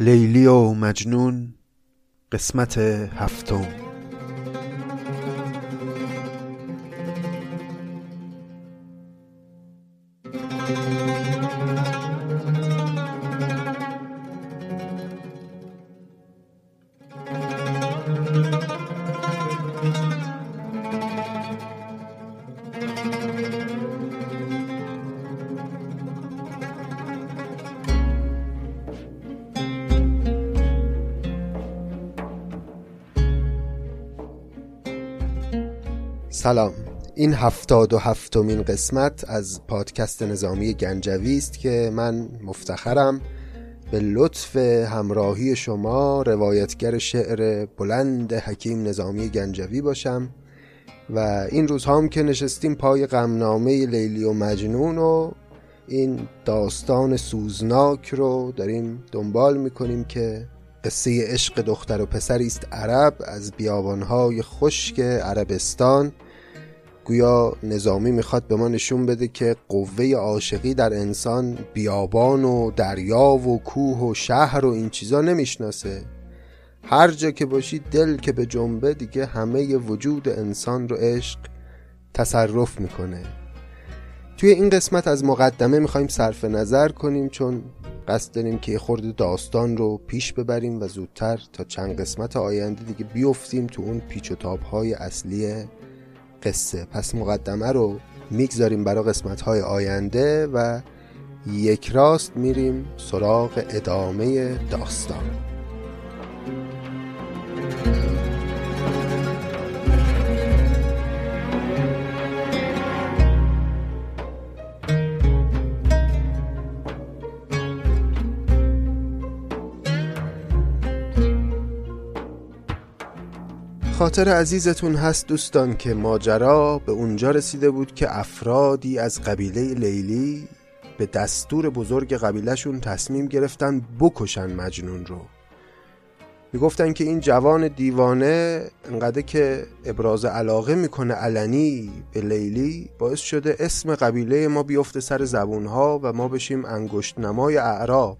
لیلی و مجنون قسمت هفتم. این هفتاد و هفتمین قسمت از پادکست نظامی گنجوی است که من مفتخرم. به لطف همراهی شما روایتگر شعر بلند حکیم نظامی گنجوی باشم و این روزها هم که نشستیم پای غمنامه لیلی و مجنون و این داستان سوزناک رو داریم دنبال می‌کنیم که قصه عشق دختر و پسری است عرب از بیابانهای خشک عربستان. گویا نظامی می‌خواد به ما نشون بده که قوه عاشقی در انسان بیابان و دریا و کوه و شهر و این چیزا نمی‌شناسه. هر جا که باشی دل که به جنبه دیگه همه وجود انسان رو عشق تصرف می‌کنه. توی این قسمت از مقدمه می‌خوایم صرف نظر کنیم چون قصد داریم که خورد داستان رو پیش ببریم و زودتر تا چند قسمت آینده دیگه بیفتیم تو اون پیچ و تاب های اصلی قصه. پس مقدمه رو می‌گذاریم برای قسمت های آینده و یک راست میریم سراغ ادامه داستان. خاطر عزیزتون هست دوستان که ماجرا به اونجا رسیده بود که افرادی از قبیله لیلی به دستور بزرگ قبیلهشون تصمیم گرفتن بکشن مجنون رو. می‌گفتن که این جوان دیوانه انقدر که ابراز علاقه می‌کنه علنی به لیلی باعث شده اسم قبیله ما بیفته سر زبونها و ما بشیم انگشت نمای اعراب.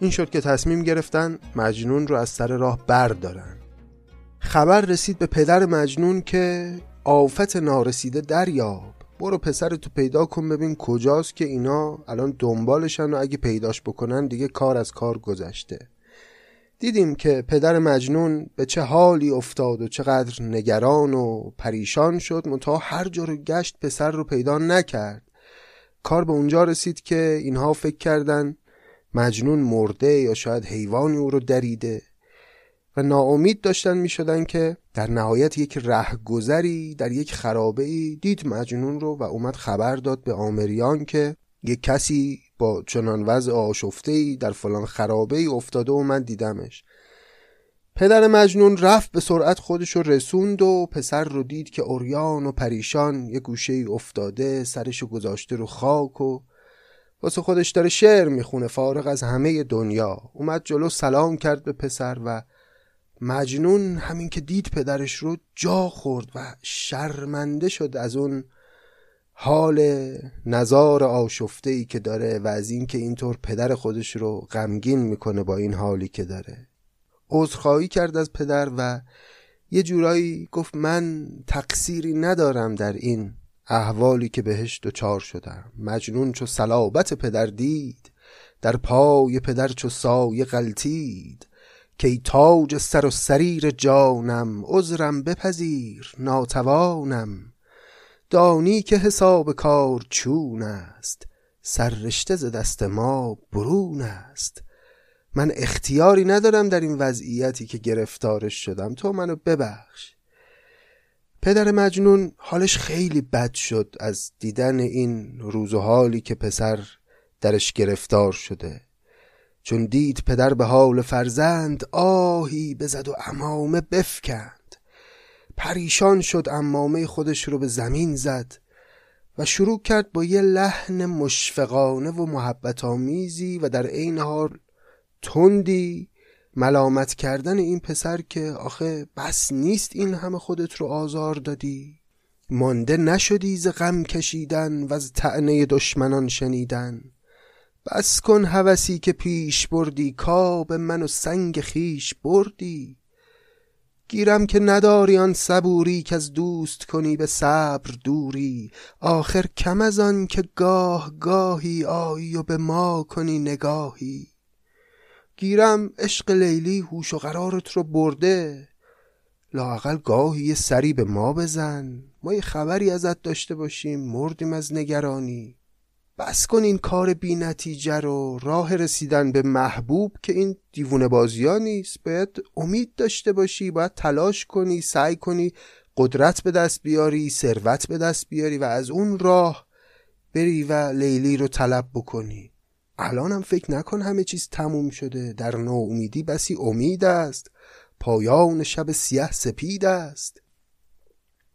این شد که تصمیم گرفتن مجنون رو از سر راه بردارن. خبر رسید به پدر مجنون که آفت نارسیده دریاب. برو پسر تو پیدا کن ببین کجاست که اینا الان دنبالشن و اگه پیداش بکنن دیگه کار از کار گذشته. دیدیم که پدر مجنون به چه حالی افتاد و چقدر نگران و پریشان شد منتها هر جا رو گشت پسر رو پیدا نکرد. کار به اونجا رسید که اینها فکر کردن مجنون مرده یا شاید حیوانی او رو دریده. و ناامید داشتن می شدن که در نهایت یک رهگذری در یک خرابه ای دید مجنون رو و اومد خبر داد به آمریان که یک کسی با چنان وضع آشفته ای در فلان خرابه ای افتاده و من دیدمش. پدر مجنون رفت به سرعت خودش رو رسوند و پسر رو دید که اوریان و پریشان یه گوشه ای افتاده سرش گذاشته رو خاک و واسه خودش داره شعر می‌خونه فارغ از همه دنیا. اومد جلو سلام کرد به پسر و مجنون همین که دید پدرش رو جا خورد و شرمنده شد از اون حال نظار آشفته ای که داره و از اینکه اینطور پدر خودش رو غمگین می‌کنه با این حالی که داره. عذرخواهی کرد از پدر و یه جورایی گفت من تقصیری ندارم در این احوالی که بهش دچار شدم. مجنون چو صلابت پدر دید در پای پدر چو سایه غلطید کی تاج سر و سریر جانم عذرم بپذیر ناتوانم. دانی که حساب کار چون است سررشته ز دست ما برون است. من اختیاری ندارم در این وضعیتی که گرفتارش شدم تو منو ببخش. پدر مجنون حالش خیلی بد شد از دیدن این روز و حالی که پسر درش گرفتار شده. چون دید پدر به حال فرزند آهی بزد و امامه بفکند. پریشان شد امامه خودش رو به زمین زد و شروع کرد با یه لحن مشفقانه و محبت آمیزی و در عین حال تندی ملامت کردن این پسر که آخه بس نیست این همه خودت رو آزار دادی. مانده نشدی ز غم کشیدن و از طعنه دشمنان شنیدن. بس کن هوسی که پیش بردی کاب من و سنگ خیش بردی. گیرم که نداری آن صبوری که از دوست کنی به صبر دوری. آخر کم از آن که گاه گاهی آیی و به ما کنی نگاهی. گیرم عشق لیلی هوش و قرارت رو برده. لاقل گاهی سری به ما بزن. ما یه خبری ازت داشته باشیم مردیم از نگرانی. بس کن این کار بی نتیجه رو. راه رسیدن به محبوب که این دیوونه بازی ها نیست. باید امید داشته باشی باید تلاش کنی سعی کنی قدرت به دست بیاری ثروت به دست بیاری و از اون راه بری و لیلی رو طلب بکنی. الانم فکر نکن همه چیز تموم شده. در امیدی بسی امید است. پایان شب سیه سپید است.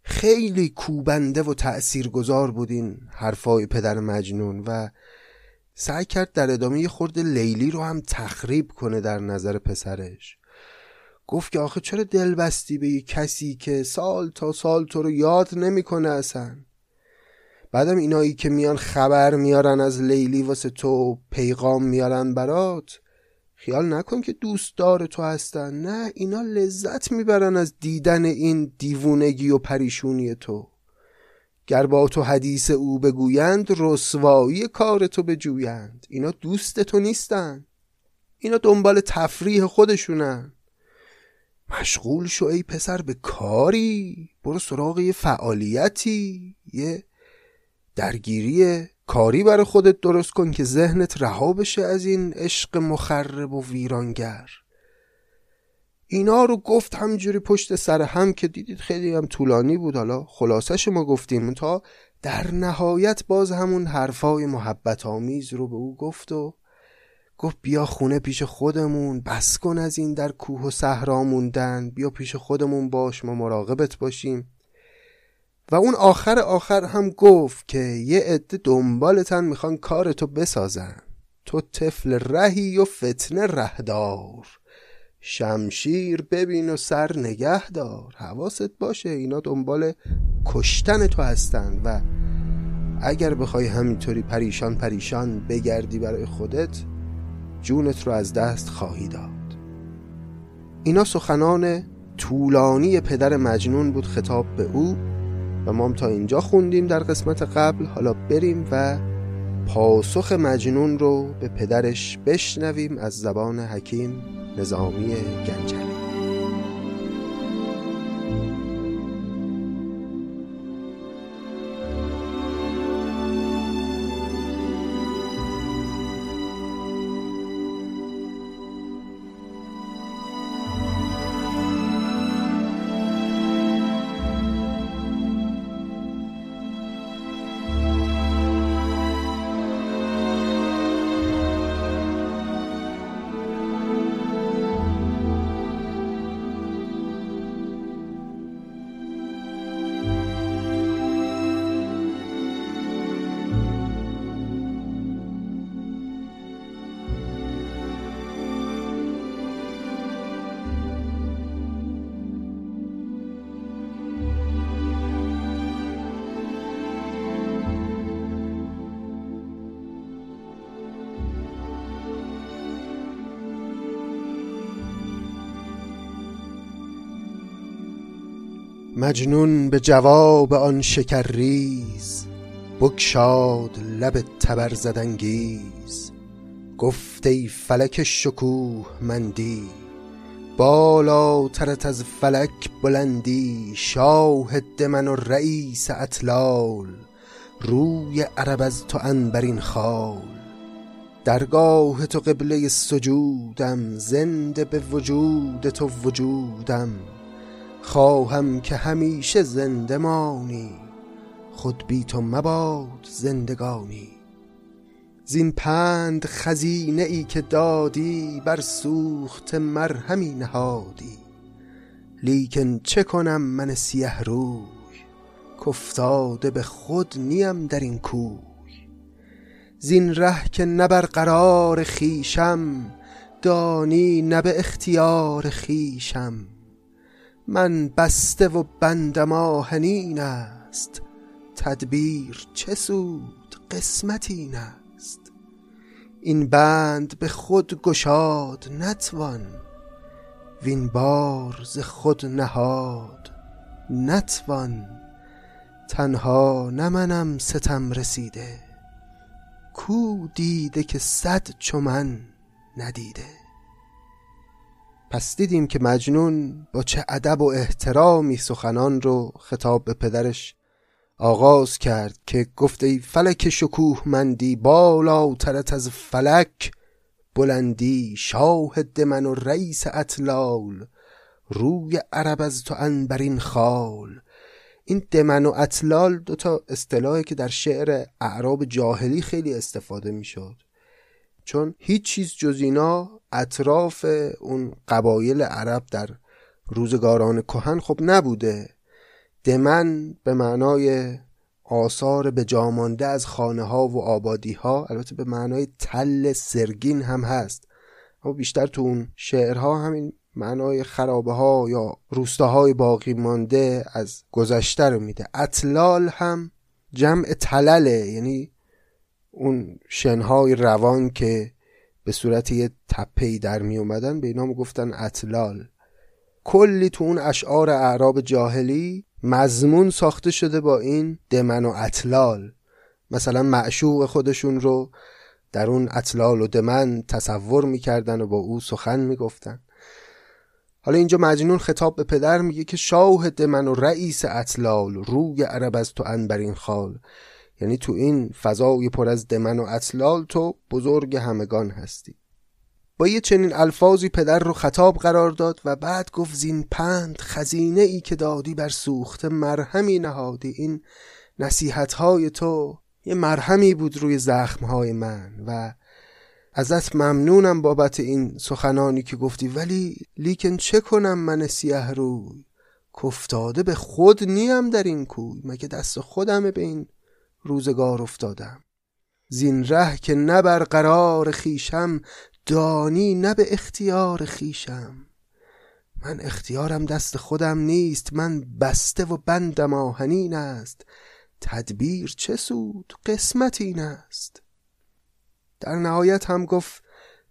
خیلی کوبنده و تأثیر گذار بود این حرفای پدر مجنون و سعی کرد در ادامه یه خورده لیلی رو هم تخریب کنه در نظر پسرش. گفت که آخه چرا دل بستی به یه کسی که سال تا سال تو رو یاد نمی‌کنه اصلا؟ بعدم اینایی که میان خبر میارن از لیلی واسه تو پیغام میارن برات خیال نکن که دوستدار تو هستن. نه اینا لذت می‌برن از دیدن این دیوونگی و پریشونی تو. گر با تو حدیث او بگویند رسوایی کار تو بجویند. اینا دوست تو نیستن. اینا دنبال تفریح خودشونن. مشغول شو ای پسر به کاری. برو سراغ یه فعالیتی یه درگیری کاری برای خودت درست کن که ذهنت رها بشه از این عشق مخرب و ویرانگر. اینا رو گفت همجوری پشت سر هم که دیدید خیلی هم طولانی بود. حالا خلاصش ما گفتیم. تا در نهایت باز همون حرفای محبت آمیز رو به او گفت و گفت بیا خونه پیش خودمون بس کن از این در کوه و صحرا موندن. بیا پیش خودمون باش ما مراقبت باشیم. و اون آخر آخر هم گفت که یه عده دنبالتن می‌خوان کارتو بسازن. تو طفل رهی و فتنه رهدار. شمشیر ببین و سر نگه دار. حواست باشه اینا دنبال کشتن تو هستن و اگر بخوای همینطوری پریشان پریشان بگردی برای خودت جونت رو از دست خواهی داد. اینا سخنان طولانی پدر مجنون بود خطاب به او و ما هم تا اینجا خوندیم در قسمت قبل. حالا بریم و پاسخ مجنون رو به پدرش بشنویم از زبان حکیم نظامی گنجلی. مجنون به جواب آن ریز بکشاد لب تبر زدنگیز گفت ای فلک شکوه مندی بالاترت از فلک بلندی. شاهد من و رئیس اطلال روی عرب از تو انبرین خال. درگاه تو قبله سجودم زنده به وجود تو وجودم. خواهم که همیشه زنده مانی. خود بی تو مباد زندگانی. زین پند خزینه ای که دادی بر سوخت مرهمی نهادی. لیکن چه کنم من سیه روی؟ کفتاده به خود نیم در این کوی. زین ره که نه بر قرار خیشم دانی نه به اختیار خیشم. من بسته و بندم آهنین است. تدبیر چه سود قسمت این است. این بند به خود گشاد نتوان وین بار ز خود نهاد نتوان. تنها نه منم ستم رسیده کو دیده که صد چو من ندیده. پس دیدیم که مجنون با چه ادب و احترامی سخنان رو خطاب به پدرش آغاز کرد که گفت ای فلک شکوه مندی بالاترت از فلک بلندی شاهد من و رئیس اطلال روی عرب از تو انبرین خال. این دمن و اطلال دوتا اصطلاحی که در شعر اعراب جاهلی خیلی استفاده می‌شد. چون هیچ چیز جز اینا اطراف اون قبایل عرب در روزگاران کهن خب نبوده. دمن به معنای آثار به جامانده از خانه ها و آبادی ها البته به معنای تل سرگین هم هست. اما بیشتر تو اون شعرها همین معنای خرابه ها یا روستاهای باقی مانده از گذشته رو میده. اطلال هم جمع تلله یعنی اون شنهای روان که به صورت یه تپهی در می اومدن به اینا گفتن اطلال. کلی تو اون اشعار اعراب جاهلی مضمون ساخته شده با این دمن و اطلال. مثلا معشوق خودشون رو در اون اطلال و دمن تصور می‌کردن و با او سخن می‌گفتن. حالا اینجا مجنون خطاب به پدر میگه که شاه دمن و رئیس اطلال روی عرب از تو انبرین خال. یعنی تو این فضای پر از دمن و اطلال تو بزرگ همگان هستی. با یه چنین الفاظی پدر رو خطاب قرار داد و بعد گفت زین پند خزینه ای که دادی بر سوخته مرهمی نهادی. این نصیحت های تو یه مرهمی بود روی زخم های من و ازت ممنونم بابت این سخنانی که گفتی. ولی لیکن چه کنم من سیه روی؟ کفتاده به خود نیم در این کوی. مگه دست خودمه به این روزگار افتادم. زین ره که نه بر قرار خیشم دانی نه به اختیار خیشم من اختیارم دست خودم نیست من بسته و بندم آهنین است. تدبیر چه سود قسمت این است. در نهایت هم گفت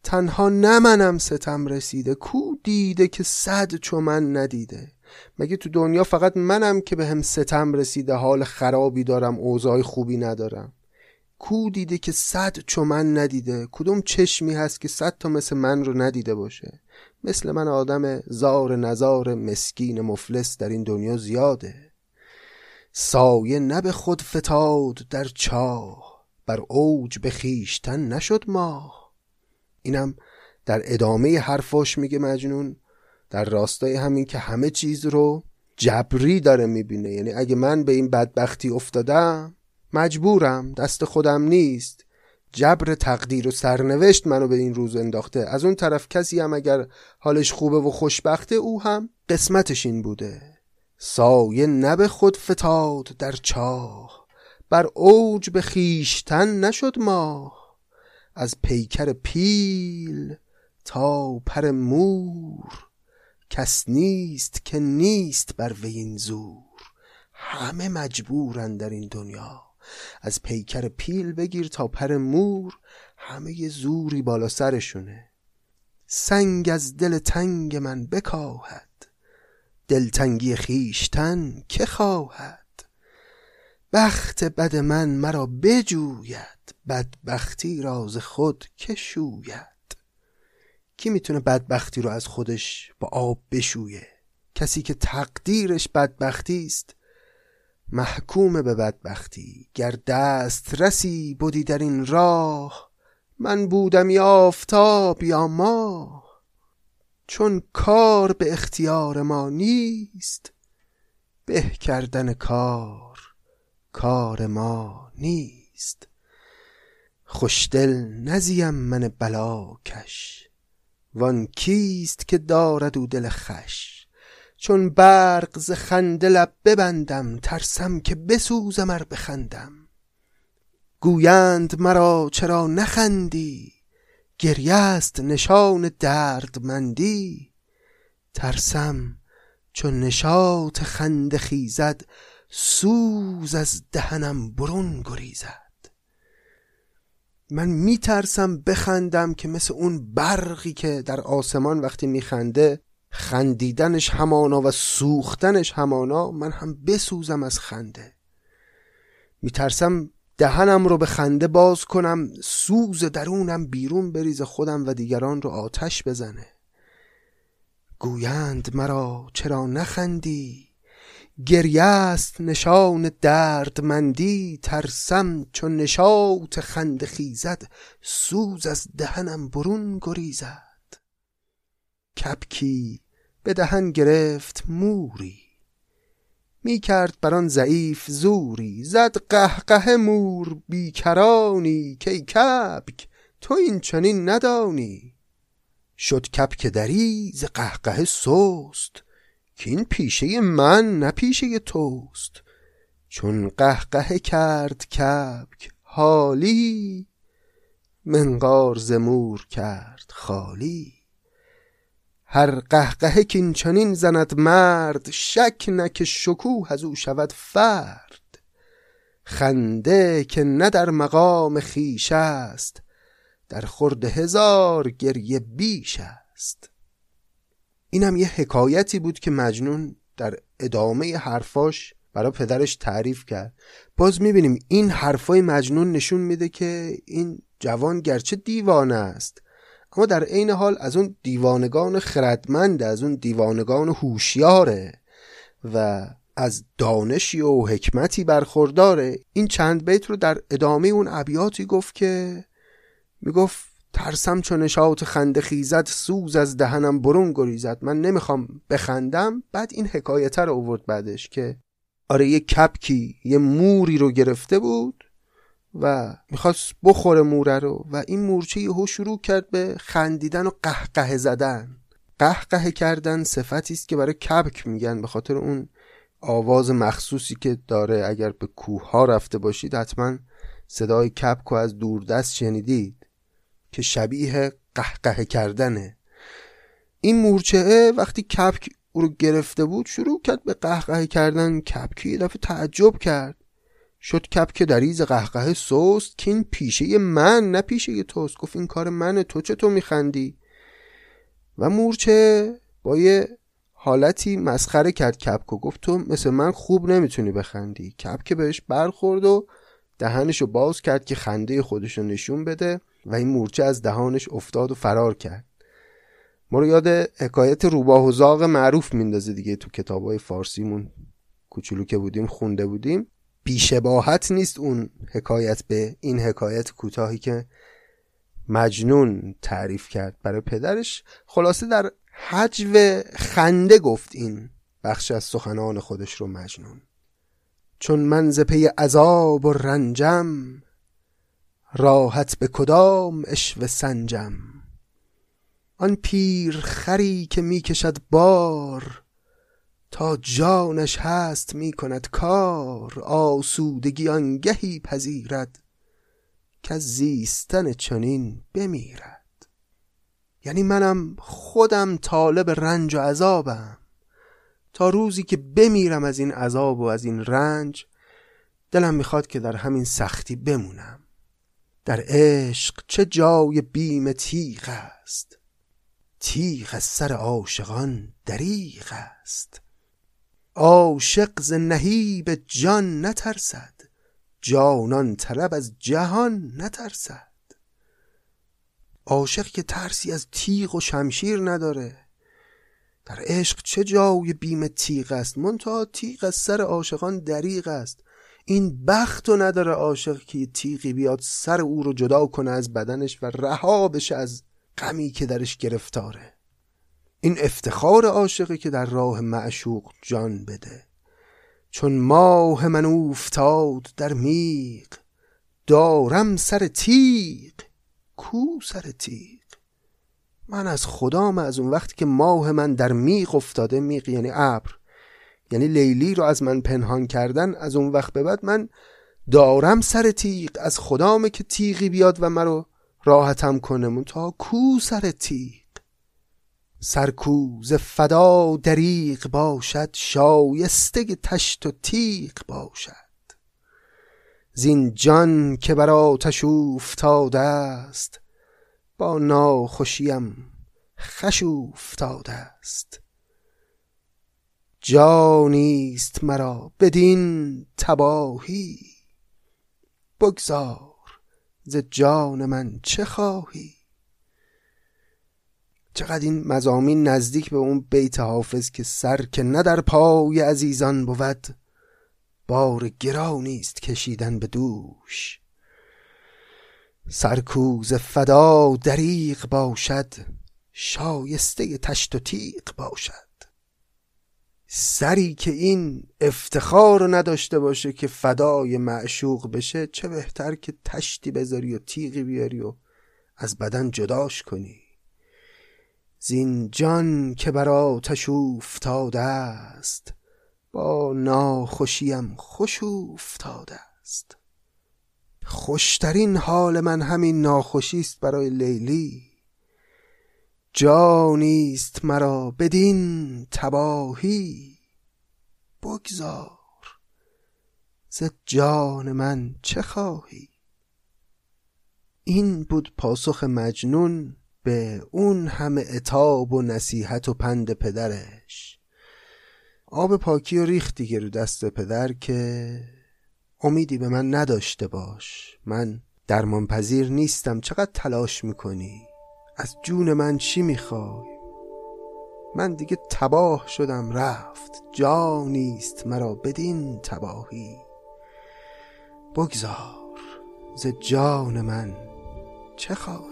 تنها نه منم ستم رسیده کو دیده که صد چو من ندیده؟ مگه تو دنیا فقط منم که به هم ستم رسیده حال خرابی دارم اوضاع خوبی ندارم؟ کو دیده که صد چو من ندیده؟ کدوم چشمی هست که صد تا مثل من رو ندیده باشه؟ مثل من آدم زار نزار مسکین مفلس در این دنیا زیاده. سایه نه به خود فتاد در چاه بر اوج به خیشتن نشد ماه. اینم در ادامه حرفاش میگه مجنون. در راستای همین که همه چیز رو جبری داره می‌بینه. یعنی اگه من به این بدبختی افتادم مجبورم دست خودم نیست. جبر تقدیر و سرنوشت منو به این روز انداخته. از اون طرف کسی هم اگر حالش خوبه و خوشبخته او هم قسمتش این بوده. سایه نبه خود فتاد در چاه بر اوج به خیشتن نشد ماه. از پیکر پیل تا پر مور کس نیست که نیست بر وی این زور. همه مجبورن در این دنیا. از پیکر پیل بگیر تا پر مور همه یه زوری بالا سرشونه. سنگ از دل تنگ من بکاهد. دلتنگی خیشتن که خواهد؟ بخت بد من مرا بجوید بدبختی راز خود که شوید. کی می‌تونه بدبختی رو از خودش با آب بشویه؟ کسی که تقدیرش بدبختی است محکوم به بدبختی. گر دست رسی بودی در این راه. من بودم یا آفتاب یا ماه. چون کار به اختیار ما نیست به کردن کار کار ما نیست. خوشدل نزیم من بلاکش. وان کیست که دارد او دل خش چون برق ز خنده لب ببندم ترسم که بسوزم ار بخندم. گویند مرا چرا نخندی؟ گریه است نشان دردمندی. ترسم چون نشاط خنده خیزد سوز از دهنم برون گریزد. من میترسم بخندم که مثل اون برقی که در آسمان وقتی میخنده خندیدنش همانا و سوختنش همانا من هم بسوزم از خنده. میترسم دهنم رو به خنده باز کنم سوز درونم بیرون بریز خودم و دیگران رو آتش بزنه. گویند مرا چرا نخندی؟ گریه است نشان دردمندی ترسم چون نشاط خند خیزد سوز از دهنم برون گریزد. کپکی به دهن گرفت موری می کرد بر آن ضعیف زوری زد قهقه مور بیکرانی کی کبک تو این چنین ندانی. شد کپک دری ز قهقه سست که این پیشه من نه پیشه توست. چون قهقه کرد کبک حالی. منقار زمور کرد خالی. هر قهقه که چنین زند مرد شک نه شکوه از او شود فرد. خنده که نه در مقام خیش است در خورد هزار گریه بیش است. اینم یه حکایتی بود که مجنون در ادامه حرفاش برای پدرش تعریف کرد. باز می‌بینیم این حرفای مجنون نشون میده که این جوان گرچه دیوانه است اما در عین حال از اون دیوانگان خردمند از اون دیوانگان هوشیاره و از دانشی و حکمتی برخورداره. این چند بیت رو در ادامه اون ابیاتی گفت که می‌گفت ترسم چون نشاط خنده خیزد سوز از دهنم برون گریزد. من نمی‌خوام بخندم. بعد این حکایته رو اوورد بعدش که آره یه کپکی یه موری رو گرفته بود و می‌خواست بخوره موره رو و این مورچه یهو شروع کرد به خندیدن و قهقه زدن. قهقه کردن صفتی است که برای کبک میگن به خاطر اون آواز مخصوصی که داره. اگر به کوه ها رفته باشید حتما صدای کبک رو از دوردست شنیدید. که شبیه قهقه کردنه. این مورچه وقتی کپک او رو گرفته بود شروع کرد به قهقه کردن. کپکی یه دفعه تعجب کرد. شد کپک دریز قهقه سوست که این پیشه من نه پیشه توست. گفت این کار منه تو چطور میخندی؟ و مورچه با یه حالتی مسخره کرد کپک و گفت تو مثل من خوب نمی‌تونی بخندی. کپک بهش برخورد و دهنشو باز کرد که خنده خودشو نشون بده. و این مورچه از دهانش افتاد و فرار کرد. ما رو یاد حکایت روباه و زاغ معروف میندازه دیگه تو کتاب های فارسیمون. کوچولو که بودیم خونده بودیم. بیشباهت نیست اون حکایت به این حکایت کوتاهی که مجنون تعریف کرد برای پدرش. خلاصه در حجو خنده گفت این بخش از سخنان خودش رو مجنون. چون من ز پی عذاب و رنجم راحت به کدام اشو سنجم. آن پیر خری که می‌کشد بار تا جانش هست می کند کار. آسودگی آنگهی پذیرد که زیستن چنین بمیرد. یعنی منم خودم طالب رنج و عذابم. تا روزی که بمیرم از این عذاب و از این رنج دلم می‌خواد که در همین سختی بمونم. در عشق چه جای بیم تیغ است؟ تیغ از سر عاشقان دریغ است. عاشق ز نهیب جان نترسد جانان طلب از جهان نترسد. عاشق که ترسی از تیغ و شمشیر نداره. در عشق چه جای بیم تیغ است؟ منتها تیغ از سر عاشقان دریغ است. این بخت و نداره عاشق که تیغی بیاد سر او رو جدا کنه از بدنش و رها بشه از غمی که درش گرفتاره. این افتخار عاشقی که در راه معشوق جان بده. چون ماه من افتاد در میغ دارم سر تیغ کو سر تیغ. من از خدام از اون وقتی که ماه من در میغ افتاده میغ یعنی ابر. یعنی لیلی رو از من پنهان کردن از اون وقت به بعد من دارم سر تیغ از خدامه که تیغی بیاد و مرا راحتم کنه. تا کو سر تیغ؟ سرکوز فدا دریغ باشد شایسته تشت و تیغ باشد. زین جان که بر آتش افتاده است با ناخوشیم خش افتاده است. جانیست مرا بدین تباهی. بگذار ز جان من چه خواهی. چقدر این مزامین نزدیک به اون بیت حافظ که سر که نه در پای عزیزان بود بار گرانی است کشیدن به دوش. سرکوز فدا دریغ باشد شایسته تشت و تیغ باشد. سری که این افتخار رو نداشته باشه که فدای معشوق بشه چه بهتر که تشتی بذاری و تیغی بیاری و از بدن جداش کنی. زین جان که بر آتش افتاده است با ناخوشیم خوش افتاده است. خوشترین حال من همین ناخوشی است برای لیلی. جانیست مرا بدین تباهی. بگذار ز جان من چه خواهی؟ این بود پاسخ مجنون به اون همه اتاب و نصیحت و پند پدرش. آب پاکی و ریخت دیگه رو دست پدر که امیدی به من نداشته باش. من درمان پذیر نیستم. چقدر تلاش می‌کنی؟ از جون من چی می‌خوای؟ من دیگه تباه شدم رفت. جا نیست مرا بدین تباهی. بگذار ز جان من چه خواهی؟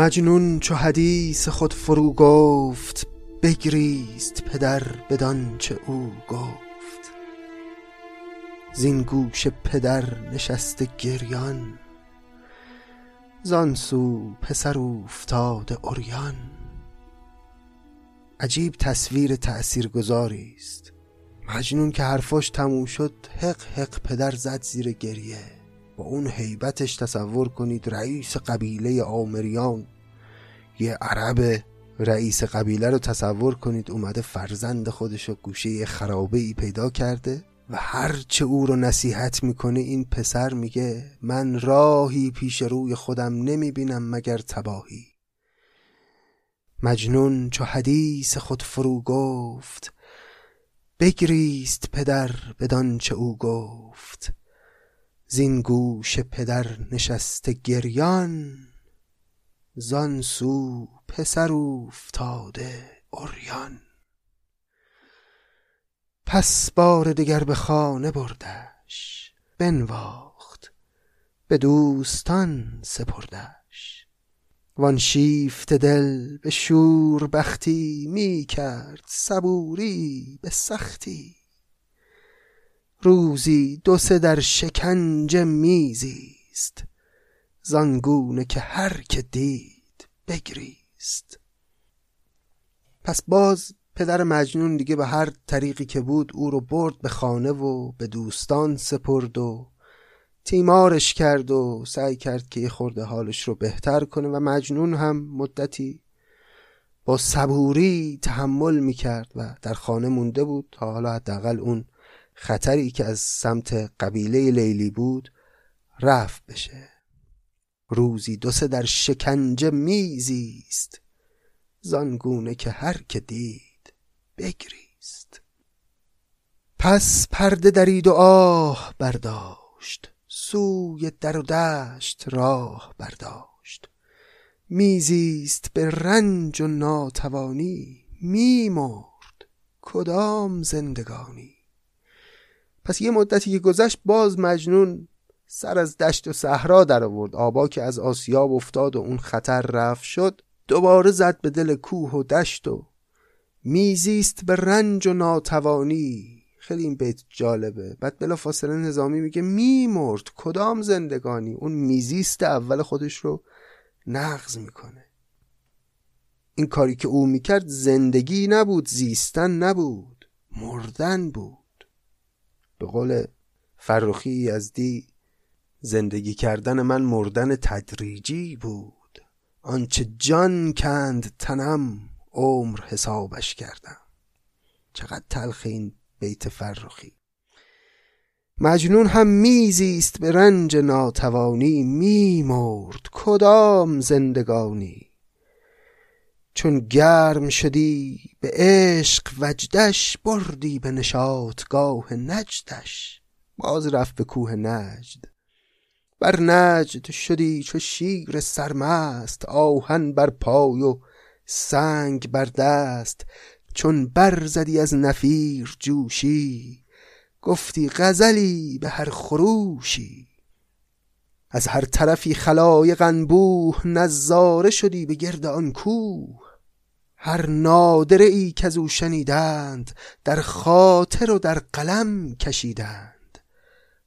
مجنون چو حدیث خود فرو گفت بگریست پدر بدان چه او گفت. زین گوش پدر نشسته گریان زان سو پسر افتاده اوریان عجیب تصویر تأثیرگذاری است مجنون که حرفاش تموم شد حق حق پدر زد زیر گریه. با اون حیبتش تصور کنید رئیس قبیله آمریان. یه عرب رئیس قبیله رو تصور کنید اومده فرزند خودش رو گوشه خرابه ای پیدا کرده و هرچه او رو نصیحت می‌کنه این پسر میگه من راهی پیش روی خودم نمی‌بینم مگر تباهی. مجنون چو حدیث خود فرو گفت بگریست پدر بدان چه او گفت. زین گوش پدر نشسته گریان زان سو پسر افتاده اوریان پس بار دگر به خانه بردش بنواخت به دوستان سپردش. وان شیفته دل به شور بختی می کرد صبوری به سختی. روزی دو سه در شکنجه میزیست زانگونه که هر که دید بگریست. پس باز پدر مجنون دیگه به هر طریقی که بود او رو برد به خانه و به دوستان سپرد و تیمارش کرد و سعی کرد که یه خورده حالش رو بهتر کنه و مجنون هم مدتی با صبوری تحمل می‌کرد و در خانه مونده بود تا حالا حداقل اون خطری که از سمت قبیله لیلی بود رفت بشه. روزی دو سه در شکنجه میزیست. زانگونه که هر که دید بگریست. پس پرده درید و آه برداشت. سوی در و دشت راه برداشت. میزیست به رنج و ناتوانی میمرد. کدام زندگانی؟ پس یه مدتی که گذشت باز مجنون سر از دشت و صحرا در آورد. آبا که از آسیاب افتاد و اون خطر رفت شد دوباره زد به دل کوه و دشت و میزیست به رنج و ناتوانی. خیلی این بیت جالبه. بعد بلا فاصله نظامی میگه میمرد. کدام زندگانی؟ اون میزیست اول خودش رو نقض می‌کنه. این کاری که او می‌کرد زندگی نبود زیستن نبود مردن بود. به قول فرخی دی زندگی کردن من مردن تدریجی بود. آنچه جان کند تنم عمر حسابش کردم. چقدر تلخ این بیت فرخی. مجنون هم میزیست به رنج ناتوانی میمرد کدام زندگانی؟ چون گرم شدی به عشق وجدش بردی به نشاتگاه نجدش. باز رفت به کوه نجد. بر نجد شدی چو شیر سرمست آهن بر پای و سنگ بر دست. چون بر زدی از نفیر جوشی گفتی غزلی به هر خروشی. از هر طرفی خلایق انبوه نظاره شدی به گرد آن کوه. هر نادره ای که او شنیدند در خاطر و در قلم کشیدند.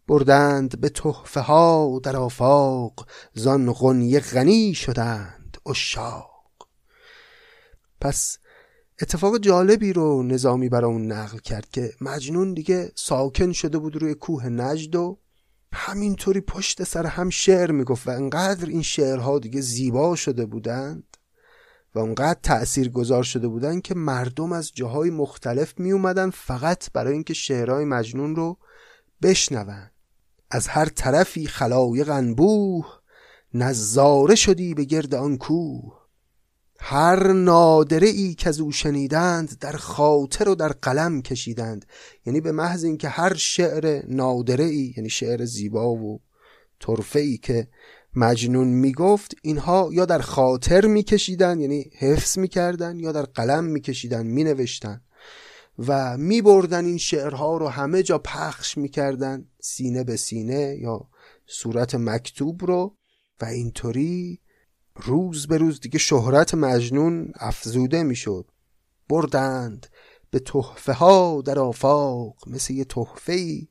بردند به تحفه ها در آفاق زان غنیه غنی شدند اشاق پس اتفاق جالبی رو نظامی برای اون نقل کرد که مجنون دیگه ساکن شده بود روی کوه نجد و همینطوری پشت سر هم شعر می‌گفت و انقدر این شعرها دیگه زیبا شده بودند و انقدر تأثیر گذار شده بودند که مردم از جاهای مختلف می اومدن فقط برای اینکه شعرهای مجنون رو بشنون. از هر طرفی خلایق انبوه نظاره شدی به گرد آن کوه. هر نادره ای که از او شنیدند در خاطر و در قلم کشیدند. یعنی به محض اینکه هر شعر نادره ای یعنی شعر زیبا و طرفه ای که مجنون می‌گفت اینها یا در خاطر میکشیدند یعنی حفظ می‌کردن یا در قلم میکشیدن مینوشتن و میبردن این شعرها رو همه جا پخش می‌کردن سینه به سینه یا صورت مکتوب رو. و اینطوری روز به روز دیگه شهرت مجنون افزوده می‌شد. بردند به تحفه ها در آفاق مثل یه تحفه ای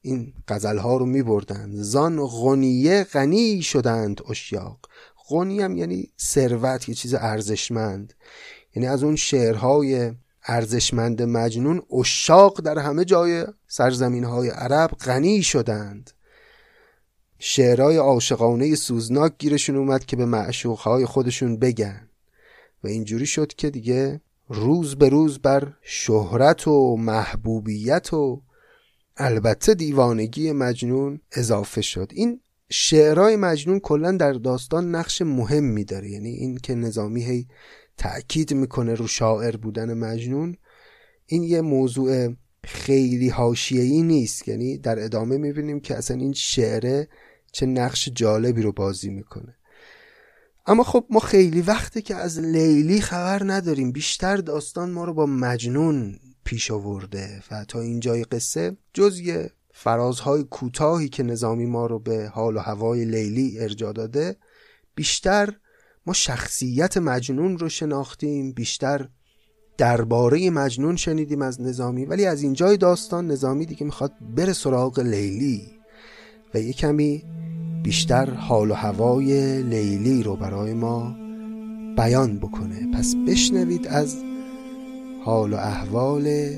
این غزل ها رو می بردند زان غنیه غنی شدند اشیاق. غنی هم یعنی ثروت یه چیز ارزشمند. یعنی از اون شعرهای ارزشمند مجنون اشاق در همه جای سرزمین های عرب غنی شدند. شعرهای عاشقانه سوزناک گیرشون اومد که به معشوقهای خودشون بگن. و اینجوری شد که دیگه روز به روز بر شهرت و محبوبیت و البته دیوانگی مجنون اضافه شد. این شعرهای مجنون کلا در داستان نقش مهمی داره. یعنی این که نظامی هی تأکید می‌کنه رو شاعر بودن مجنون این یه موضوع خیلی حاشیه‌ای نیست. یعنی در ادامه می‌بینیم که اصلا این شعره چه نقش جالبی رو بازی می‌کنه. اما خب ما خیلی وقته که از لیلی خبر نداریم. بیشتر داستان ما رو با مجنون پیش آورده و تا اینجای قصه جز فرازهای کوتاهی که نظامی ما رو به حال و هوای لیلی ارجا داده بیشتر ما شخصیت مجنون رو شناختیم بیشتر درباره مجنون شنیدیم از نظامی. ولی از اینجای داستان نظامی دیگه می‌خواد بره سراغ لیلی و یه کمی بیشتر حال و هوای لیلی رو برای ما بیان بکنه. پس بشنوید از حال و احوال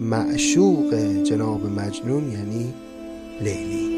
معشوق جناب مجنون یعنی لیلی.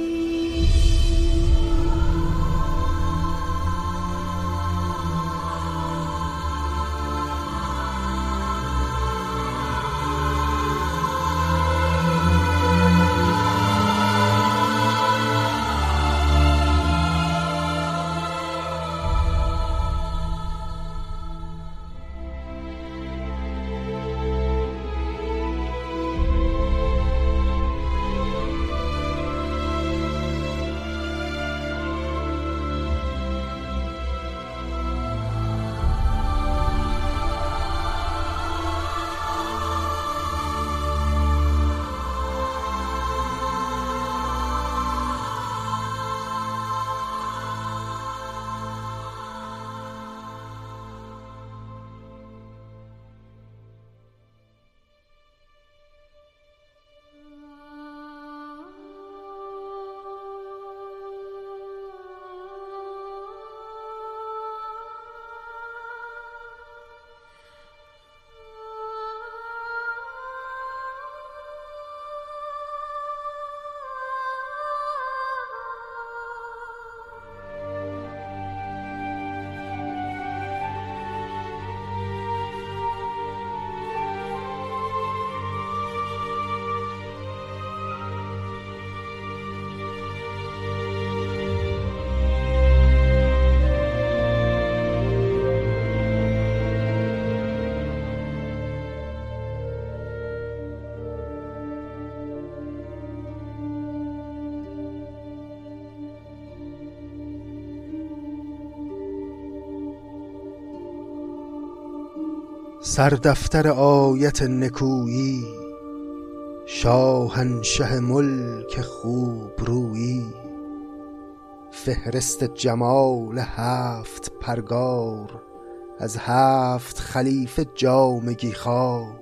سردفتر آیت نکویی شاهنشه ملک خوب رویی فهرست جمال هفت پرگار از هفت خلیفه جامگی خار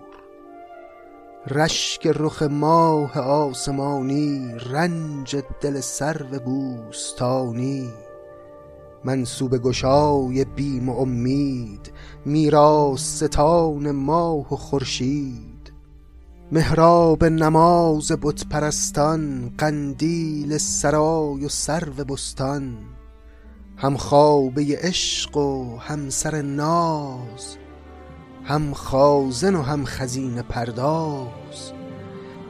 رشک رخ ماه آسمانی رنج دل سرو بوستانی. منصوب گشای بیم و امید میراث ستان ماه و خورشید. محراب نماز بت پرستان قندیل سرای و سرو بستان. هم خوابه عشق و هم سر ناز هم خازن و هم خزینه پرداز.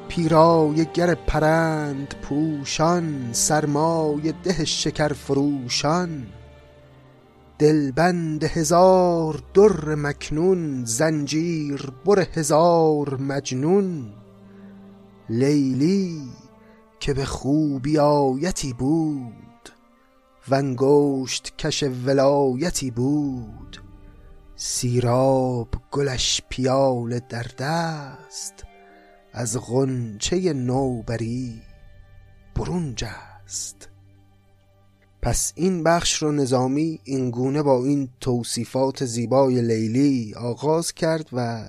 پیرایه گر پرند پوشان سرمایه ده شکر فروشان. دلبند هزار در مکنون زنجیر بر هزار مجنون. لیلی که به خوبی آیتی بود و انگشت کش ولایتی بود. سیراب گلش پیاله در دست از غنچه نوبری برون جست پس این بخش رو نظامی اینگونه با این توصیفات زیبای لیلی آغاز کرد و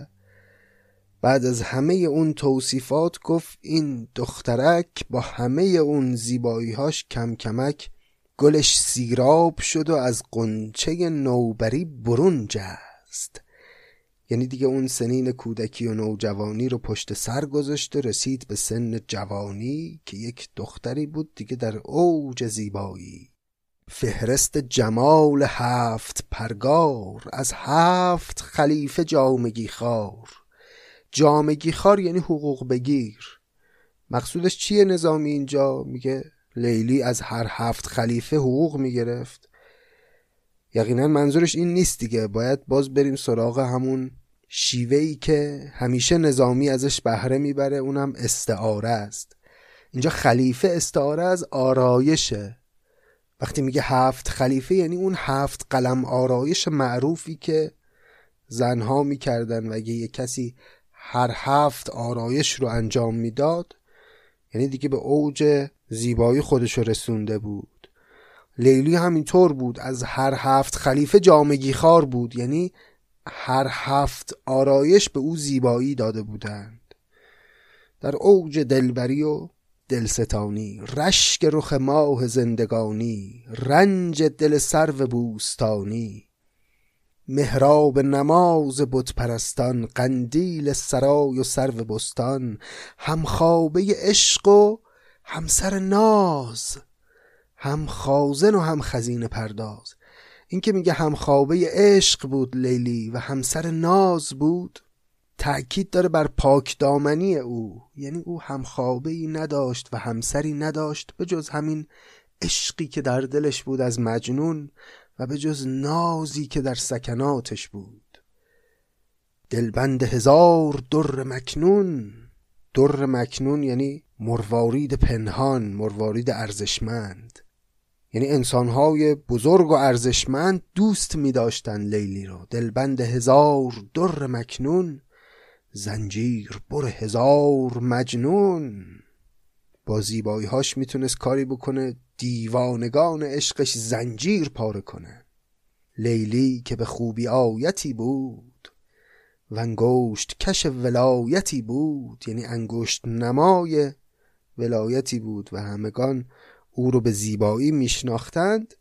بعد از همه اون توصیفات گفت این دخترک با همه اون زیباییهاش کم کمک گلش سیراب شد و از قنچه نوبری برون جست. یعنی دیگه اون سنین کودکی و نوجوانی رو پشت سر گذاشت و رسید به سن جوانی که یک دختری بود دیگه در اوج زیبایی. فهرست جمال هفت پرگار از هفت خلیفه جامگی خار جامگی خار یعنی حقوق بگیر. مقصودش چیه نظامی اینجا؟ میگه لیلی از هر هفت خلیفه حقوق می‌گرفت. یقینا منظورش این نیست دیگه. باید باز بریم سراغ همون شیوه ای که همیشه نظامی ازش بهره می‌بره اونم استعاره است. اینجا خلیفه استعاره از آرایشه. وقتی میگه هفت خلیفه یعنی اون هفت قلم آرایش معروفی که زنها می‌کردن و اگه یه کسی هر هفت آرایش رو انجام می‌داد یعنی دیگه به اوج زیبایی خودش رسونده بود. لیلی همینطور بود از هر هفت خلیفه جامگی خار بود یعنی هر هفت آرایش به او زیبایی داده بودند. در اوج دلبری و دلستانی رشک رخ ماه زندگانی رنج دل سرو بوستانی. محراب نماز بت پرستان قندیل سرای و سرو بستان هم خوابه عشق و همسر ناز هم خازن و هم خزینه پرداز. این که میگه هم خوابه عشق بود لیلی و همسر ناز بود تأکید داره بر پاک دامنی او. یعنی او هم خوابه ای نداشت و همسری نداشت به جز همین عشقی که در دلش بود از مجنون و به جز نازی که در سکناتش بود. دلبند هزار در مکنون. در مکنون یعنی مروارید پنهان مروارید ارزشمند. یعنی انسانهای بزرگ و ارزشمند دوست می لیلی رو دلبند هزار در مکنون. زنجیر بر هزار مجنون. با زیبایی هاش می‌تونست کاری بکنه دیوانگان عشقش زنجیر پاره کنه. لیلی که به خوبی آیتی بود. و انگشت کش ولایتی بود. یعنی انگشت نمای ولایتی بود و همگان او رو به زیبایی میشناختند.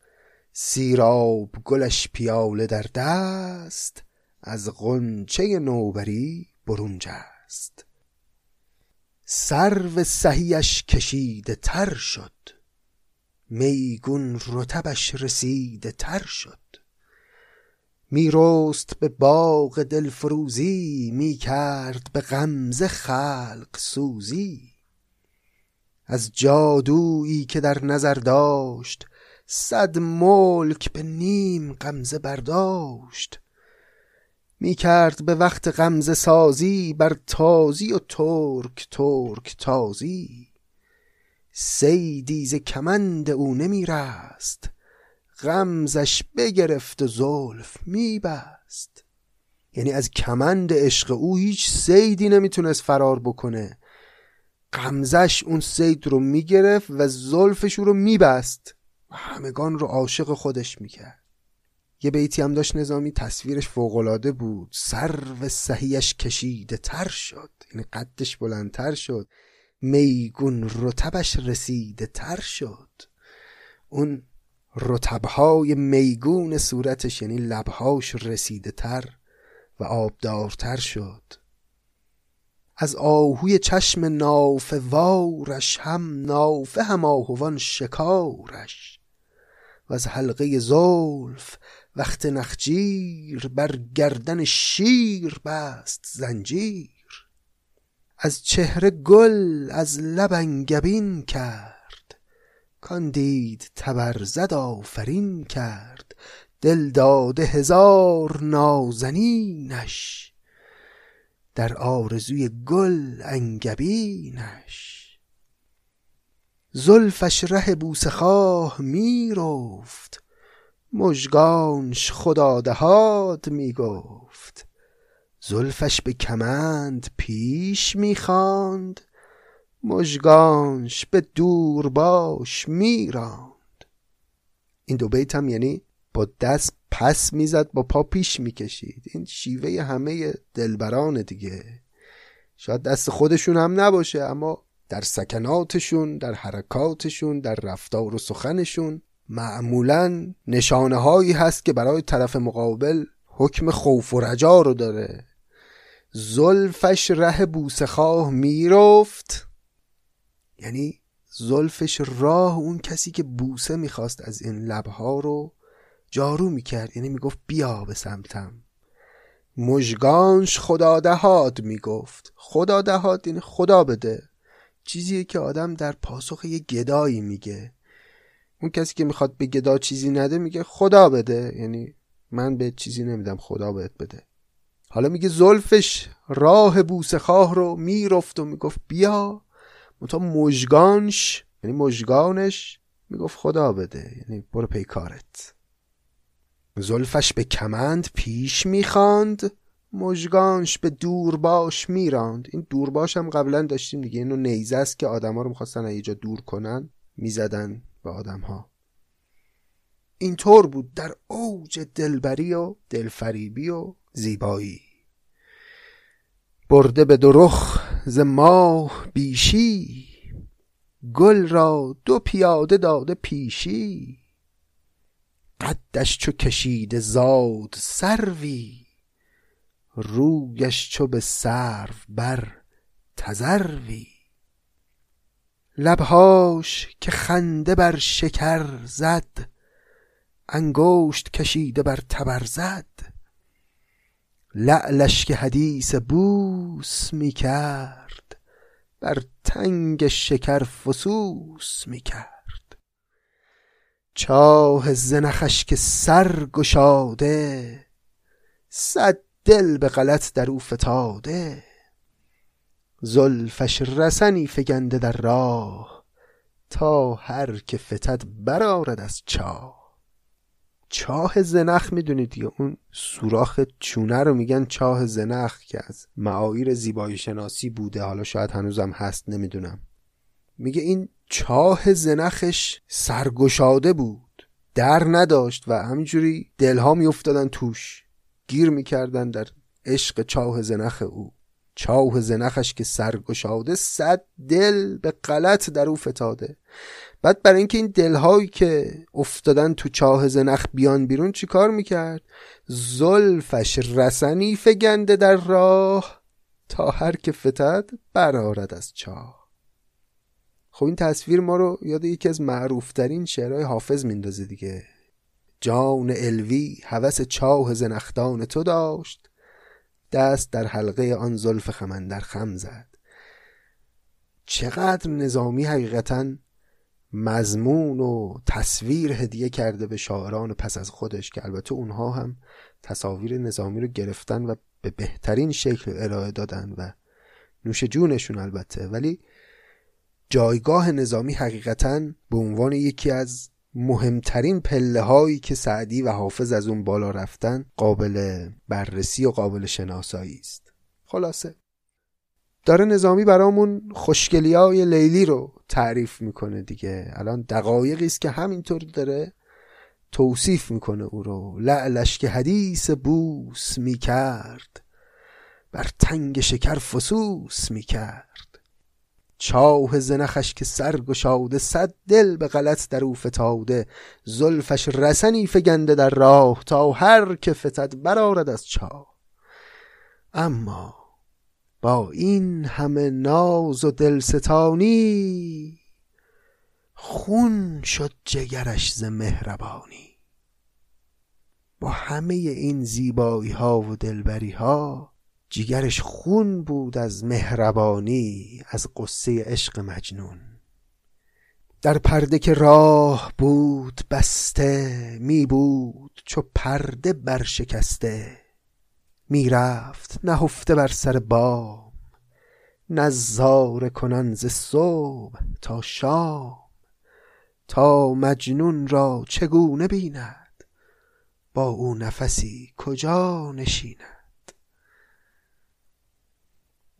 سیراب گلش پیاله در دست. از غنچه نوبری برون جست سرو سهیش کشیده تر شد. میگون رتبش رسیده تر شد. میرست به باغ دلفروزی می‌کرد به غمزه خلق سوزی. از جادویی که در نظر داشت صد ملک به نیم غمزه برداشت. می کرد به وقت غمزه سازی بر تازی و ترک ترک تازی. سیدی ز کمند او نمی رست غمزش بگرفت و زلف می بست یعنی از کمند عشق او هیچ سیدی نمی‌تونست فرار بکنه. قمزش اون سید رو می‌گرفت و زلفش رو میبست. و همگان رو عاشق خودش می‌کرد. یه بیتی هم داشت نظامی تصویرش فوقلاده بود. سر و صحیش کشیده تر شد. یعنی قدش بلندتر شد. میگون رتبش رسیده تر شد. اون رتبهای میگون صورتش یعنی لبهاش رسیده تر و آبدارتر شد. از آهوی چشم نافه وارش هم نافه هم آهوان شکارش و از حلقه زلف وقت نخجیر بر گردن شیر بست زنجیر. از چهره گل از لب انگبین کرد کان دید تبرزد آفرین کرد دل داده هزار نازنینش در آرزوی گل انگبینش. زلفش ره خواه می‌رفت مژگانش خدا دهاد می‌گفت. زلفش به کمند پیش می‌خواند. مژگانش به دور باش میراند. این دو بیت هم یعنی با دست پس می‌زد با پا پیش می‌کشید. این شیوه همه دلبران دیگه. شاید دست خودشون هم نباشه اما در سکناتشون در حرکاتشون در رفتار و سخنشون معمولا نشانه هایی هست که برای طرف مقابل حکم خوف و رجا رو داره. زلفش ره بوسخواه می‌رفت. یعنی زلفش راه اون کسی که بوسه می‌خواست از این لبها رو جارو می‌کرد. یعنی می‌گفت بیا به سمتم. مژگانش خدا دهاد می‌گفت. خدا دهاد یعنی خدا بده. چیزیه که آدم در پاسخ یه گدایی میگه. اون کسی که می‌خواد به گدا چیزی نده میگه خدا بده. یعنی من به چیزی نمیدم خدا بهت بده. حالا میگه زلفش راه بوسه خواه رو می‌رفت و می‌گفت بیا. منتها مژگانش یعنی مژگانش می‌گفت خدا بده. یعنی برو پیکارت زلفش به کمند پیش می‌خواند مژگانش به دورباش میراند. این دورباش هم قبلا داشتیم دیگه اینو نیزه است که آدما رو می‌خواستن از جا دور کنن می‌زدن. به آدم ها اینطور بود در اوج دلبری و دلفریبی و زیبایی. برده به درخ ز ماه بیشی گل را دو پیاده داده پیشی. قدش چو کشیده زاد سروی رویش چو به سرو بر تزروی. لبهاش که خنده بر شکر زد انگشت کشیده بر تبر زد. لعلش که حدیث بوس می کرد بر تنگ شکر فسوس می کرد. چاه زنخش که سر گشاده صد دل به غلط در او فتاده. زلفش رسنی فگنده در راه تا هر که فتد برارد از چاه. چاه زنخ می‌دونید دیگه اون سوراخ چونه رو میگن؟ چاه زنخ که از معایر زیبایی شناسی بوده حالا شاید هنوزم هست نمی‌دونم. میگه این چاه زنخش سرگشاده بود در نداشت و همینجوری دلها میافتادن توش. گیر می‌کردن در عشق چاه زنخ او. چاه زنخش که سرگشاده صد دل به غلط در او فتاده. بعد برای اینکه این دلهایی که افتادن تو چاه زنخ بیان بیرون چیکار می‌کرد؟ زلفش رسنی فگنده در راه تا هر که فتد برارد از چاه. خب این تصویر ما رو یاد یکی از معروفترین شعرهای حافظ میندازه دیگه. جان الوی هوس چاه زنخدان تو داشت. دست در حلقه آن زلف خمن در خم زد. چقدر نظامی حقیقتا مضمون و تصویر هدیه کرده به شاعران پس از خودش که البته اونها هم تصاویر نظامی رو گرفتن و به بهترین شکل ارائه دادن و نوش جونشون البته. ولی جایگاه نظامی حقیقتا به عنوان یکی از مهمترین پله هایی که سعدی و حافظ از اون بالا رفتن قابل بررسی و قابل شناسایی است. خلاصه. داره نظامی برامون خوشگلی های لیلی رو تعریف می‌کنه دیگه. الان دقایقی است که همینطور داره توصیف می‌کنه او رو. لعلش که حدیث بوس می‌کرد بر تنگ شکر فسوس می‌کرد. چاه زنخش که سر گشاده صد دل به غلط در او فتاده. زلفش رسنی فگنده در راه تا هر که فتد برارد از چاه. اما با این همه ناز و دلستانی خون شد جگرش ز مهربانی. با همه این زیبایی ها و دلبری ها جیگرش خون بود از مهربانی از قصه عشق مجنون. در پرده که راه بود بسته می بود چو پرده برشکسته. می رفت نهفته بر سر بام نظاره کنان ز صبح تا شام. تا مجنون را چگونه بیند؟ با او نفسی کجا نشیند؟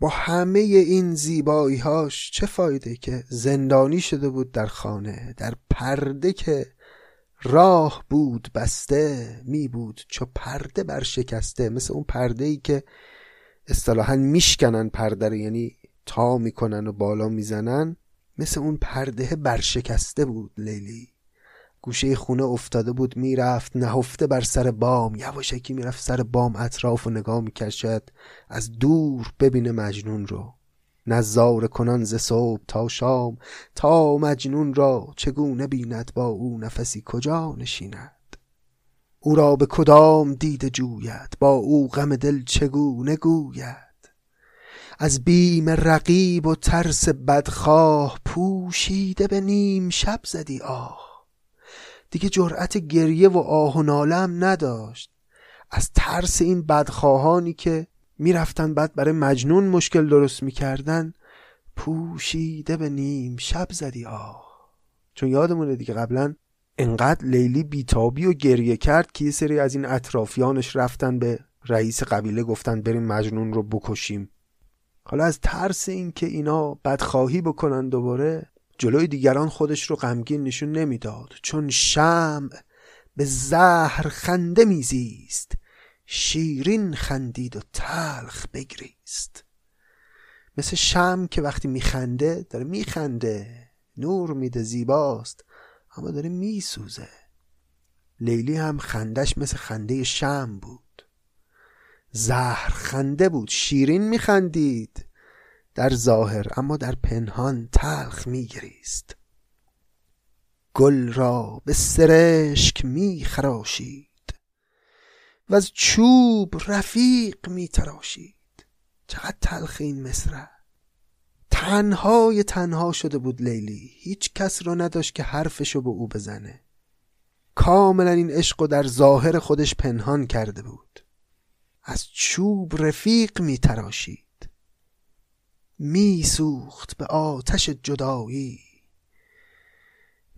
با همه این زیبایی هاش چه فایده که زندانی شده بود در خانه در پرده که راه بود بسته می بود چو پرده برشکسته مثل اون پرده ای که اصطلاحا میشکنن پرده رو یعنی تا می‌کنن و بالا می‌زنن مثل اون پرده برشکسته بود لیلی. گوشه خونه افتاده بود می‌رفت نهفته بر سر بام یواشکی می‌رفت سر بام اطراف و نگاه می‌کرد شاید از دور ببینه مجنون رو. نظاره کنان ز صبح تا شام تا مجنون را چگونه بیند با او نفسی کجا نشیند؟ او را به کدام دید جوید با او غم دل چگونه گوید؟ از بیم رقیب و ترس بدخواه پوشیده به نیم شب زدی آه. دیگه جرأت گریه و آه و ناله هم نداشت. از ترس این بدخواهانی که می‌رفتن بعد برای مجنون مشکل درست می‌کردن پوشیده به نیم شب زدی آه. چون یادمونه دیگه قبلا انقدر لیلی بیتابی و گریه کرد که یه سری از این اطرافیانش رفتن به رئیس قبیله گفتن بریم مجنون رو بکشیم. حالا از ترس اینکه اینا بدخواهی بکنن دوباره جلوی دیگران خودش رو غمگین نشون نمی‌داد. چون شمع به زهر خنده میزیست. شیرین خندید و تلخ بگریست. مثل شم که وقتی میخنده داره میخنده. نور میده زیباست. اما داره میسوزه. لیلی هم خندش مثل خنده شم بود. زهر خنده بود. شیرین میخندید. در ظاهر اما در پنهان تلخ میگریست. گل را به سرشک میخراشید و از چوب رفیق میتراشید. چقدر تلخ این مصره تنهای تنها شده بود لیلی هیچ کس را نداشت که حرفشو به او بزنه. کاملا این عشق و در ظاهر خودش پنهان کرده بود. از چوب رفیق میتراشید. میسوخت به آتش جدایی.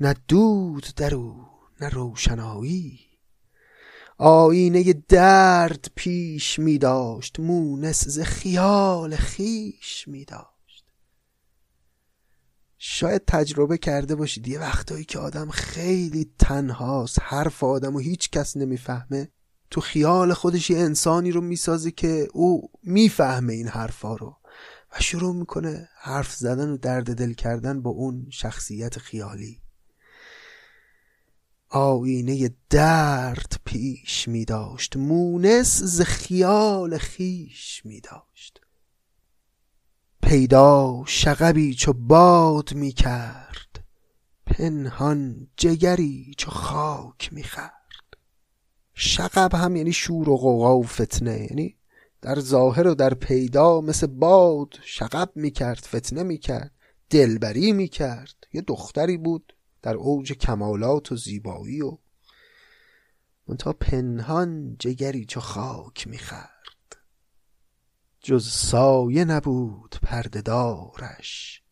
نه دود در او نه روشنایی. آینه درد پیش می داشت مونس ز خیال خیش می داشت. شاید تجربه کرده باشید یه وقتایی که آدم خیلی تنهاست حرف آدم و هیچ کس نمی‌فهمه. تو خیال خودش یه انسانی رو می‌سازه که او می‌فهمه این حرفا رو. و شروع می‌کنه حرف زدن و درد دل کردن با اون شخصیت خیالی. آینه درد پیش می داشت مونس ز خیال خیش می داشت پیدا شغبی چو باد می کرد پنهان جگری چو خاک می خرد شغب هم یعنی شور و غوغا و فتنه یعنی در ظاهر و در پیدا مثل باد شغب می کرد فتنه می کرد دلبری می کرد یه دختری بود در اوج کمالات و زیبایی و منتها پنهان جگری چو خاک می‌خرد جز سایه نبود پردهدارش.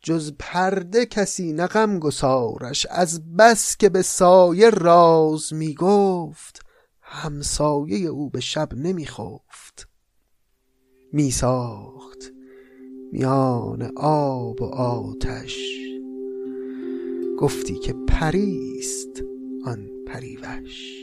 جز پرده کسی نغم گسارش. از بس که به سایه راز می گفت همسایه او به شب نمی خفت می ساخت میان آب و آتش. گفتی که پریست آن پریوش.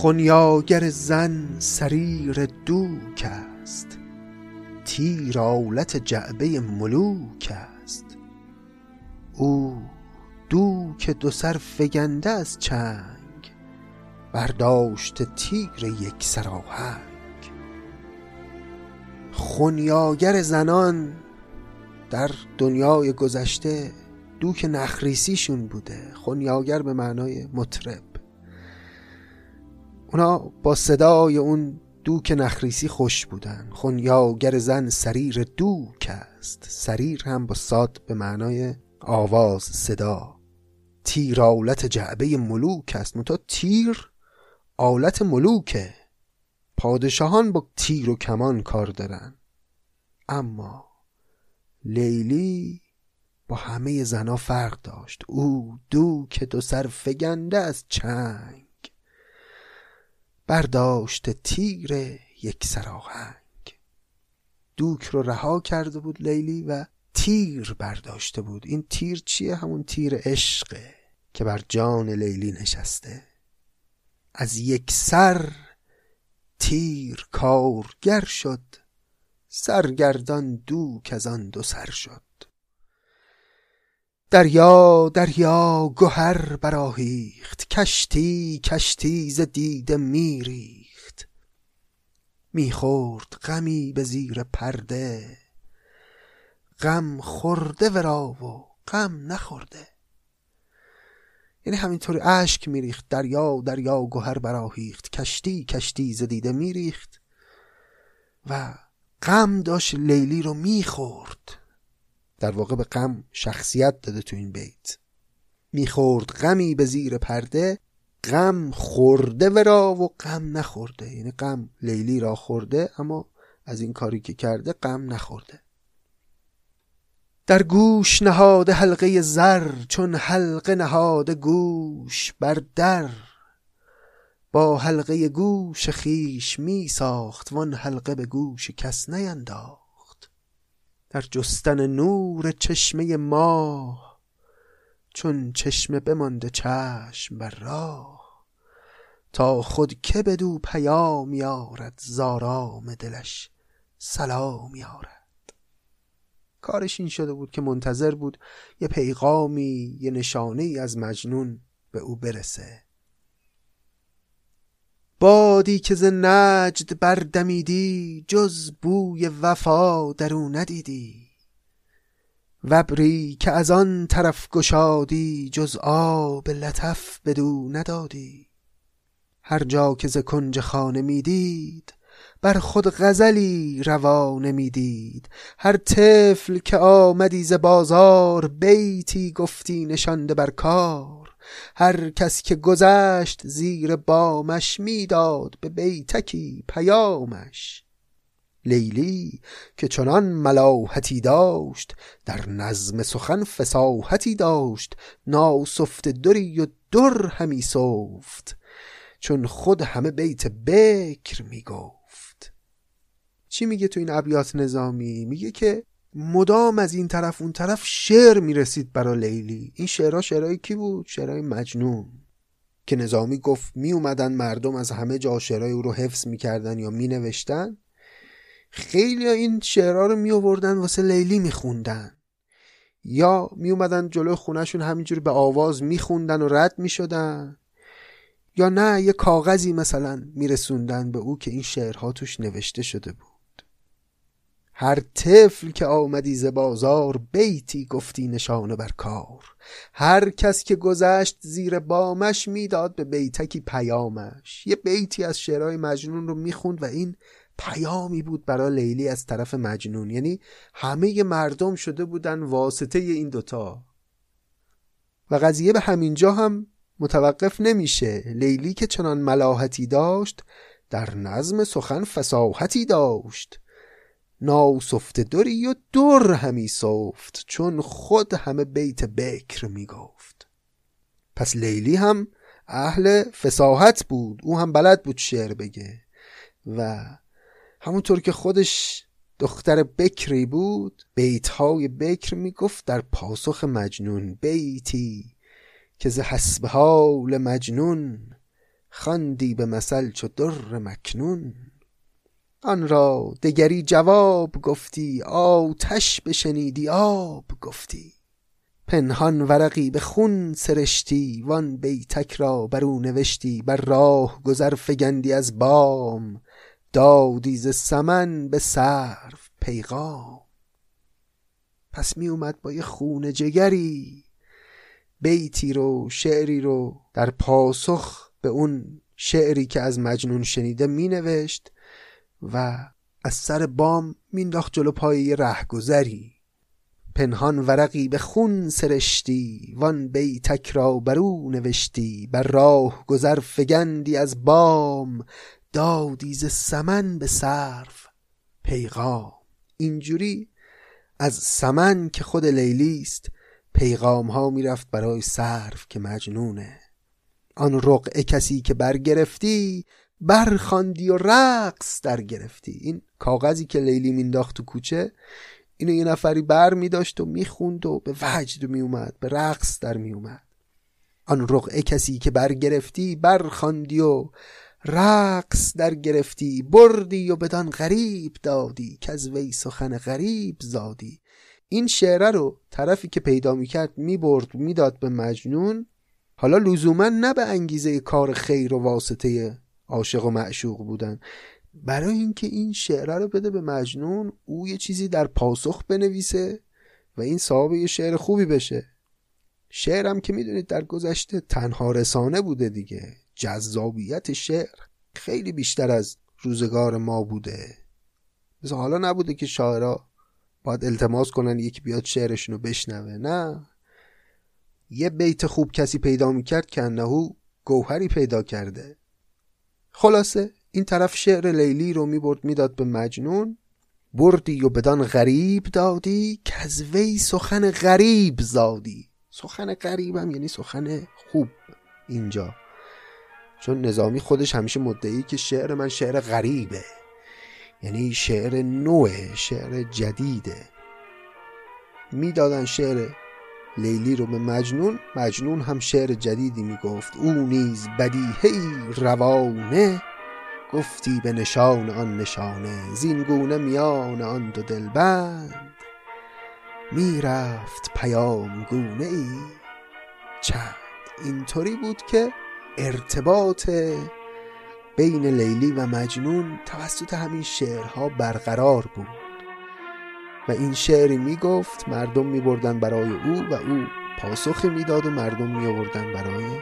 خونیاگر زن سریر دوک است. تیر آلت جعبه ملوک است. او دوک دو سر فگنده از چنگ برداشت تیر یک سراهنگ خونیاگر زنان در دنیای گذشته دوک نخریسیشون بوده. خونیاگر به معنای مطرب. اونا با صدای اون دوک نخریسی خوش بودن. خونیاگر زن سریر دوک است. سریر هم با ساد به معنای آواز صدا. تیر آلت جعبه ملوک است. منتها تیر آلت ملوکه پادشاهان با تیر و کمان کار دارن. اما لیلی با همه زنا فرق داشت. او دوک دو سر فگنده از چنگ. برداشت تیر یک سراهنگ. دوک رو رها کرده بود لیلی و تیر برداشته بود. این تیر چیه؟ همون تیر عشقه که بر جان لیلی نشسته. از یک سر تیر کارگر شد. سرگردان دوک از آن دو سر شد. دریا دریا گهر براهیخت کشتی کشتی ز دیده میریخت. می‌خورد غمی به زیر پرده غم خورده ورا و غم نخورده. یعنی همینطوری اشک میریخت دریا دریا گهر براهیخت کشتی کشتی ز دیده میریخت و غم داشت لیلی رو می‌خورد. در واقع به غم شخصیت داده تو این بیت. می‌خورد غمی به زیر پرده غم خورده ورا و غم نخورده. یعنی غم لیلی را خورده اما از این کاری که کرده غم نخورده. در گوش نهاده حلقه زر چون حلقه نهاده گوش بر در. با حلقه گوش خیش می ساخت وان حلقه به گوش کس نینداخت. در جستن نور چشمه ماه چون چشمه بمانده چشم بر راه. تا خود که بدو پیام یارد زارام دلش سلام یارد کارش این شده بود که منتظر بود یه پیغامی یه نشانه ای از مجنون به او برسه. بادی که ز نجد بردمیدی جز بوی وفا در او ندیدی. وبری که از آن طرف گشادی جز آب لطف بدو ندادی. هر جا که ز کنج خانه می‌دید بر خود غزلی روا نمی‌دید. هر طفل که آمدی ز بازار بیتی گفتی نشانده بر کار. هر کس که گذشت زیر بامش می‌داد به بیتکی پیامش. لیلی که چنان ملاحتی داشت در نظم سخن فساحتی داشت ناسفت دری و در همی سفت. چون خود همه بیت بکر می‌گفت. چی میگه تو این ابیات نظامی؟ میگه که مدام از این طرف اون طرف شعر می‌رسید برا لیلی. این شعرها شعرهای کی بود؟ شعرهای مجنون. که نظامی گفت می اومدن مردم از همه جا شعرهای او رو حفظ می‌کردن یا مینوشتن. خیلی این شعرها رو می آوردن واسه لیلی میخوندن. یا می اومدن جلو خونهشون همینجور به آواز میخوندن و رد می‌شدن. یا نه یه کاغذی مثلا میرسوندن به او که این شعرها توش نوشته شده بود. هر طفل که آمدی ز بازار بیتی گفتی نشانه بر کار. هر کس که گذشت زیر بامش می‌داد به بیتکی پیامش. یه بیتی از شعرهای مجنون رو می‌خوند و این پیامی بود برای لیلی از طرف مجنون. یعنی همه مردم شده بودن واسطه این دوتا و قضیه به همینجا هم متوقف نمیشه. لیلی که چنان ملاحتی داشت در نظم سخن فساحتی داشت. ناسفت دری و در همی سفت؟ چون خود همه بیت بکر می‌گفت پس لیلی هم اهل فساحت بود. او هم بلد بود شعر بگه. و همونطور که خودش دختر بکری بود بیتهای بکر می‌گفت در پاسخ مجنون. بیتی که ز حسب حال مجنون خواندی به مثل چو در مکنون. آن را دگری جواب گفتی آتش بشنیدی آب گفتی. پنهان ورقی به خون سرشتی وان بیتک را بر او نوشتی بر راه گذر فگندی از بام. دادی ز سمن به صرف پیغام. پس می اومد با یه خون جگری بیتی رو شعری رو در پاسخ به اون شعری که از مجنون شنیده می نوشت. و از سر بام مینداخت جلو پای رهگذری. پنهان ورقی به خون سرشتی وان بیتک را برو نوشتی. بر راه گذر فگندی از بام دادی ز سمن به صرف پیغام. اینجوری از سمن که خود لیلیست پیغام ها می‌رفت برای صرف که مجنونه. آن رقعه کسی که برگرفتی برخاندی و رقص در گرفتی. این کاغذی که لیلی مینداخت تو کوچه اینو یه نفری بر می داشت و می‌خوند و به وجد می اومد به رقص در می اومد آن رقعه کسی که برگرفتی برخاندی و رقص در گرفتی بردی و بدان غریب دادی که از وی سخن غریب زادی. این شعره رو طرفی که پیدا می‌کرد می‌برد می‌داد به مجنون. حالا لزوما نه به انگیزه کار خیر و واسطه عاشق و معشوق بودن. برای اینکه این شعره رو بده به مجنون او یه چیزی در پاسخ بنویسه و این صاحب یه شعر خوبی بشه. شعرم که می‌دونید در گذشته تنها رسانه بوده دیگه. جذابیت شعر خیلی بیشتر از روزگار ما بوده. مثل حالا نبوده که شاعرها باید التماس کنن یکی بیاد شعرشون رو بشنوه. نه. یه بیت خوب کسی پیدا می‌کرد که انهو گوهری پیدا کرده. خلاصه این طرف شعر لیلی رو می‌برد می‌داد به مجنون. بردی و بدان غریب دادی که از وی سخن غریب زادی. سخن غریبم یعنی سخن خوب اینجا. چون نظامی خودش همیشه مدعی که شعر من شعر غریبه. یعنی شعر نوه شعر جدیده. می‌دادن شعر لیلی رو به مجنون مجنون هم شعر جدیدی می‌گفت. او نیز بدیهی روانه. گفتی به نشان آن نشانه زینگونه میان آن دو دلبند. می‌رفت پیام گونه ای چند؟ اینطوری بود که ارتباط بین لیلی و مجنون توسط همین شعرها برقرار بود. و این شعری می‌گفت مردم میبردن برای او و او پاسخی می‌داد و مردم میآوردن برای این.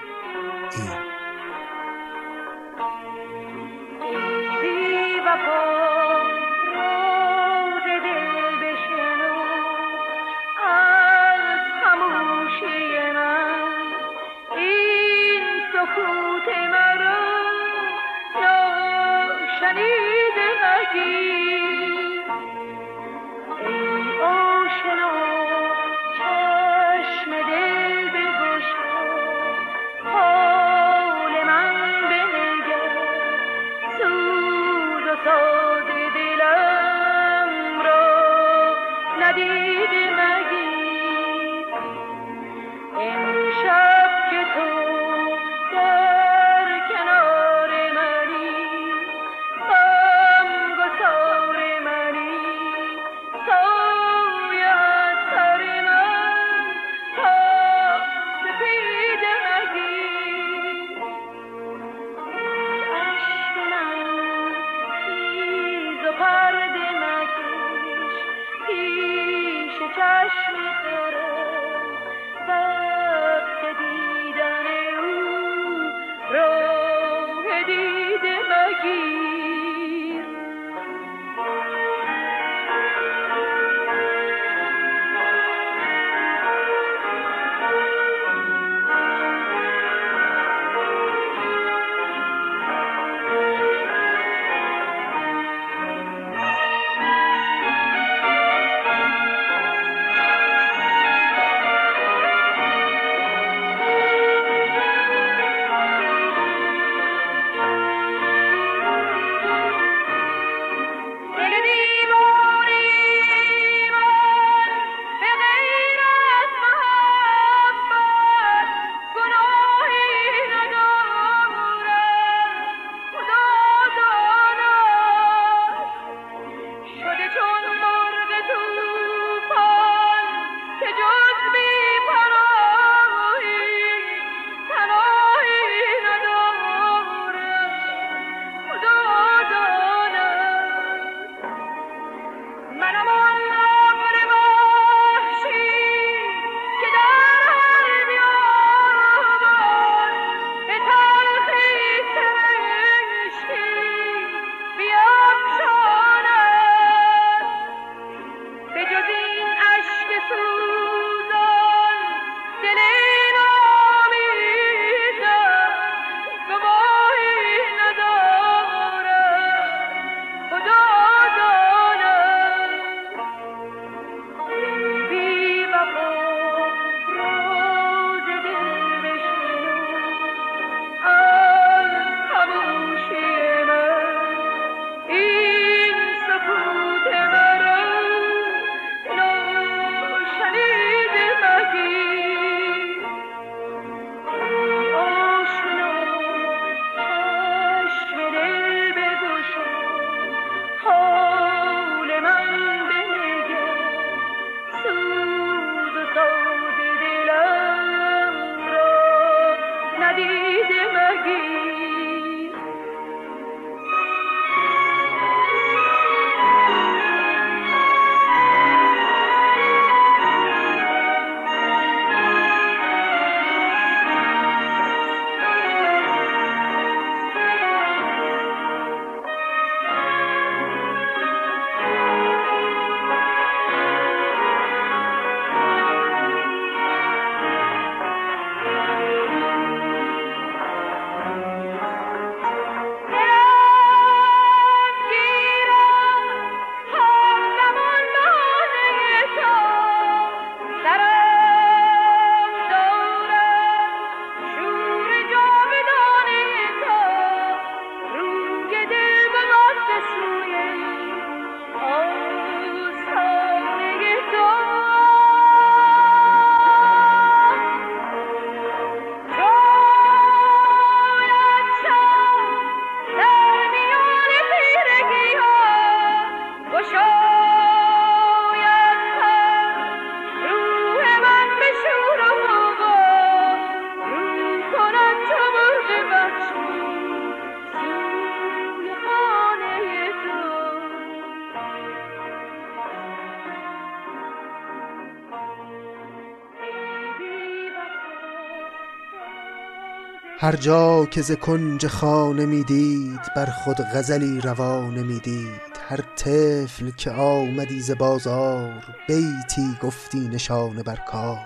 هر جا که ز کنج خانه می‌دید بر خود غزلی روانه می‌دید. هر طفل که آمدی ز بازار بیتی گفتی نشانه بر کار.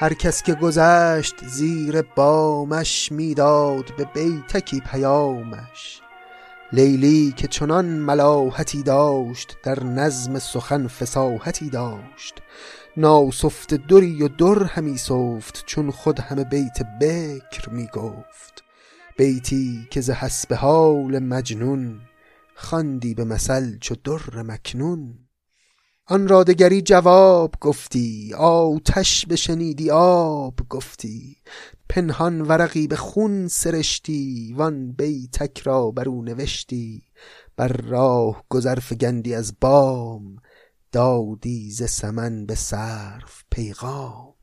هر کس که گذشت زیر بامش می‌داد به بیتکی پیامش. لیلی که چنان ملاحتی داشت در نظم سخن فساحتی داشت. ناسفت دری و در همی سفت چون خود همه بیت بکر می گفت. بیتی که ز حسب حال مجنون خواندی به مثل چو در مکنون. آن را دگری جواب گفتی آتش بشنیدی آب گفتی. پنهان ورقی به خون سرشتی وان بیتک را بر او نوشتی. بر راه گذر فگندی از بام دادی ز سمن به صرف پیغام.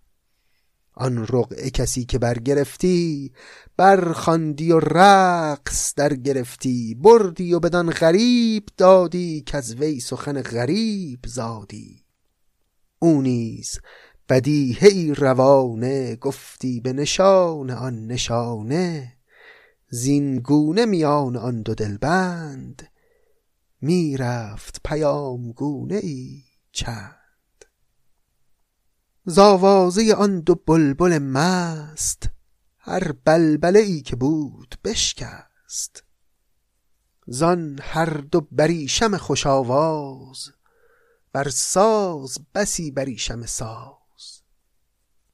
آن رقعه کسی که برگرفتی برخواندی و رقص در گرفتی بردی و بدان غریب دادی که از وی سخن غریب زادی. او نیز بدیهی روانه گفتی به نشان آن نشانه. زین گونه میان آن دو دلبند می‌رفت پیام گونه ای چند. زاوازه آن دو بلبل مست هر بلبله ای که بود بشکست. زان هر دو بریشم خوش آواز بر ساز بسی بریشم ساز.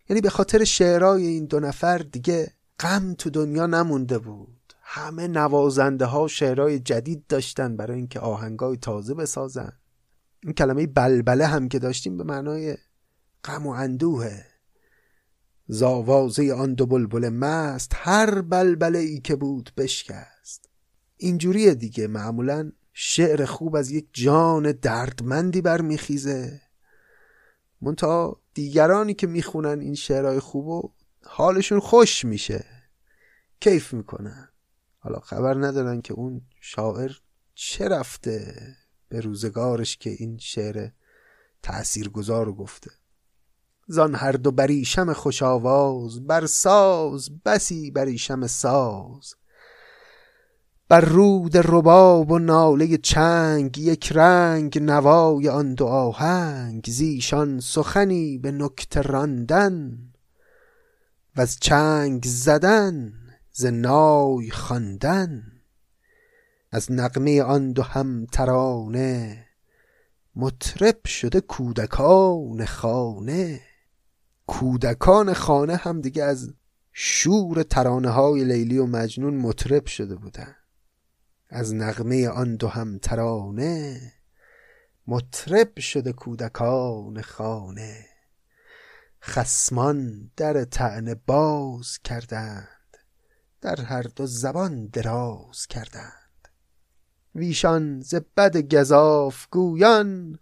یعنی به خاطر شعرهای این دو نفر دیگه غم تو دنیا نمونده بود. همه نوازنده ها شعرهای جدید داشتن برای اینکه آهنگای تازه بسازن. این کلمه بلبله هم که داشتیم به معنای غم و اندوهه. زاوازه آن دو بلبل مست هر بلبله ای که بود بشکست. اینجوریه دیگه معمولا شعر خوب از یک جان دردمندی برمیخیزه. منتها دیگرانی که می‌خونن این شعرهای خوبو حالشون خوش میشه. کیف می‌کنن. حالا خبر ندارن که اون شاعر چه رفته به روزگارش که این شعر تأثیرگذار رو گفته. زان هر دو بریشم خوش آواز بر ساز بسی بریشم ساز. بر رود رباب و ناله چنگ یک رنگ نوای آن دو آهنگ. زیشان سخنی به نکته راندن از چنگ زدن. ز نای خواندن. از نغمه آن دو هم ترانه مطرب شده کودکان خانه. کودکان خانه هم دیگه از شور ترانه های لیلی و مجنون مطرب شده بودن. از نغمه آن دو هم ترانه مطرب شده کودکان خانه. خسمان در تعنه باز کردند در هر دو زبان دراز کردند. ویشان ز بد گذاف گویان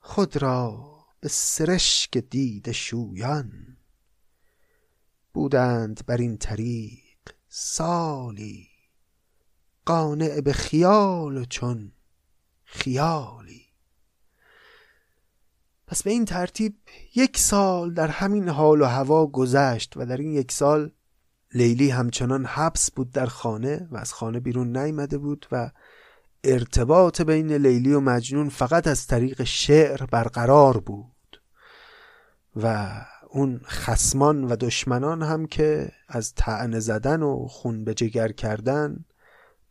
خود را به سرشک دید شویان. بودند بر این طریق سالی قانع به خیال چون خیالی. پس به این ترتیب یک سال در همین حال و هوا گذشت و در این یک سال لیلی همچنان حبس بود در خانه و از خانه بیرون نیامده بود و ارتباط بین لیلی و مجنون فقط از طریق شعر برقرار بود و اون خسمان و دشمنان هم که از طعنه زدن و خون به جگر کردن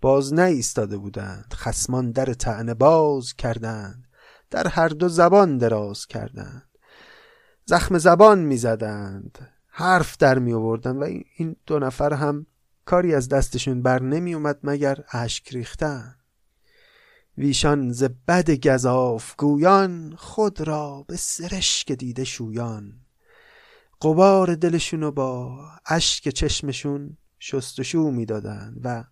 باز ایستاده بودند. خسمان در طعنه باز کردند. در هر دو زبان دراز کردند. زخم زبان می‌زدند. حرف در می آوردن و این دو نفر هم کاری از دستشون بر نمی اومد مگر اشک ریختن. ویشان ز بد گذاف گویان خود را به سرشک دیده شویان. قبار دلشونو با اشک چشمشون شستشو می‌دادند و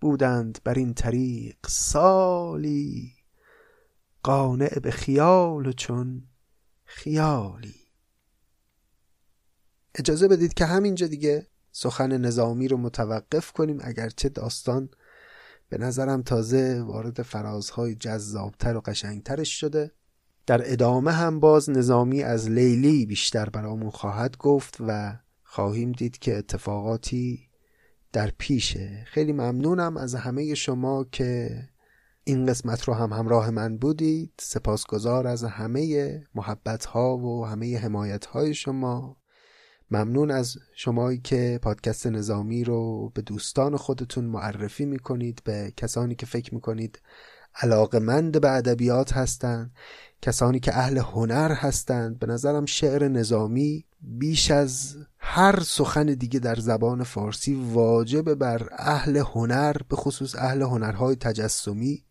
بودند بر این طریق سالی قانع به خیال چون خیالی. اجازه بدید که همینجا دیگه سخن نظامی رو متوقف کنیم. اگرچه داستان به نظرم تازه وارد فرازهای جذابتر و قشنگترش شده. در ادامه هم باز نظامی از لیلی بیشتر برامون خواهد گفت و خواهیم دید که اتفاقاتی در پیشه خیلی ممنونم از همه شما که این قسمت رو هم همراه من بودید. سپاسگزار از همه محبت ها و همه حمایت های شما. ممنون از شمایی که پادکست نظامی رو به دوستان خودتون معرفی می‌کنید به کسانی که فکر می‌کنید علاقمند به ادبیات هستند کسانی که اهل هنر هستند به نظرم شعر نظامی بیش از هر سخن دیگه در زبان فارسی واجب بر اهل هنر به خصوص اهل هنرهای تجسمی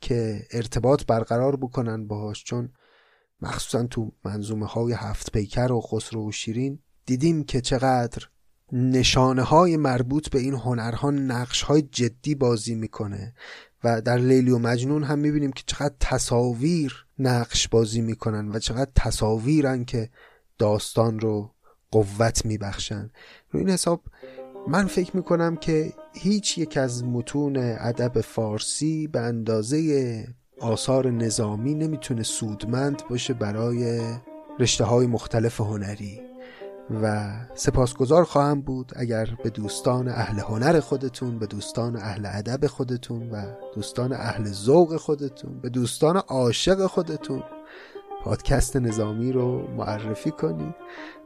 که ارتباط برقرار بکنن باهاش. چون مخصوصا تو منظومه های هفت پیکر و خسرو و شیرین دیدیم که چقدر نشانه های مربوط به این هنرها نقش های جدی بازی می‌کنه و در لیلی و مجنون هم می‌بینیم که چقدر تصاویر نقش بازی می‌کنن و چقدر تصاویرن که داستان رو قوت میبخشن. رو این حساب من فکر می‌کنم که هیچ یک از متون ادب فارسی به اندازه آثار نظامی نمی‌تونه سودمند باشه برای رشته های مختلف هنری. و سپاسگزار خواهم بود اگر به دوستان اهل هنر خودتون به دوستان اهل ادب خودتون و دوستان اهل ذوق خودتون به دوستان عاشق خودتون پادکست نظامی رو معرفی کنید.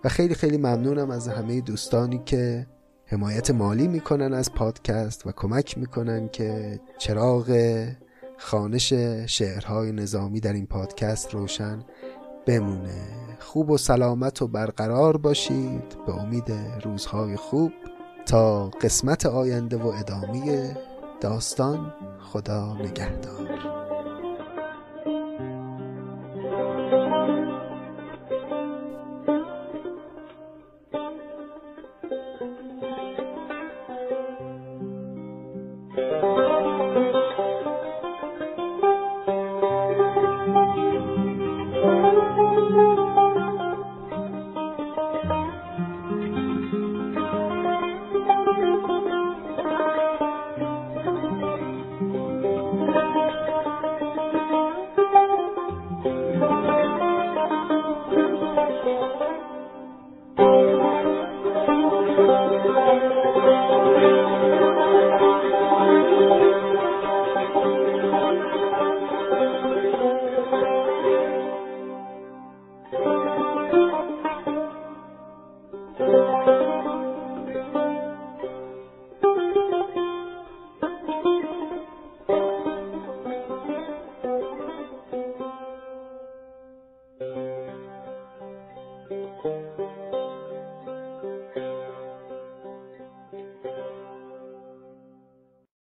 و خیلی خیلی ممنونم از همه دوستانی که حمایت مالی می‌کنن از پادکست و کمک می‌کنن که چراغ خانش شعرهای نظامی در این پادکست روشن بمونه. خوب و سلامت و برقرار باشید. به امید روزهای خوب. تا قسمت آینده و ادامه داستان. خدا نگهدار.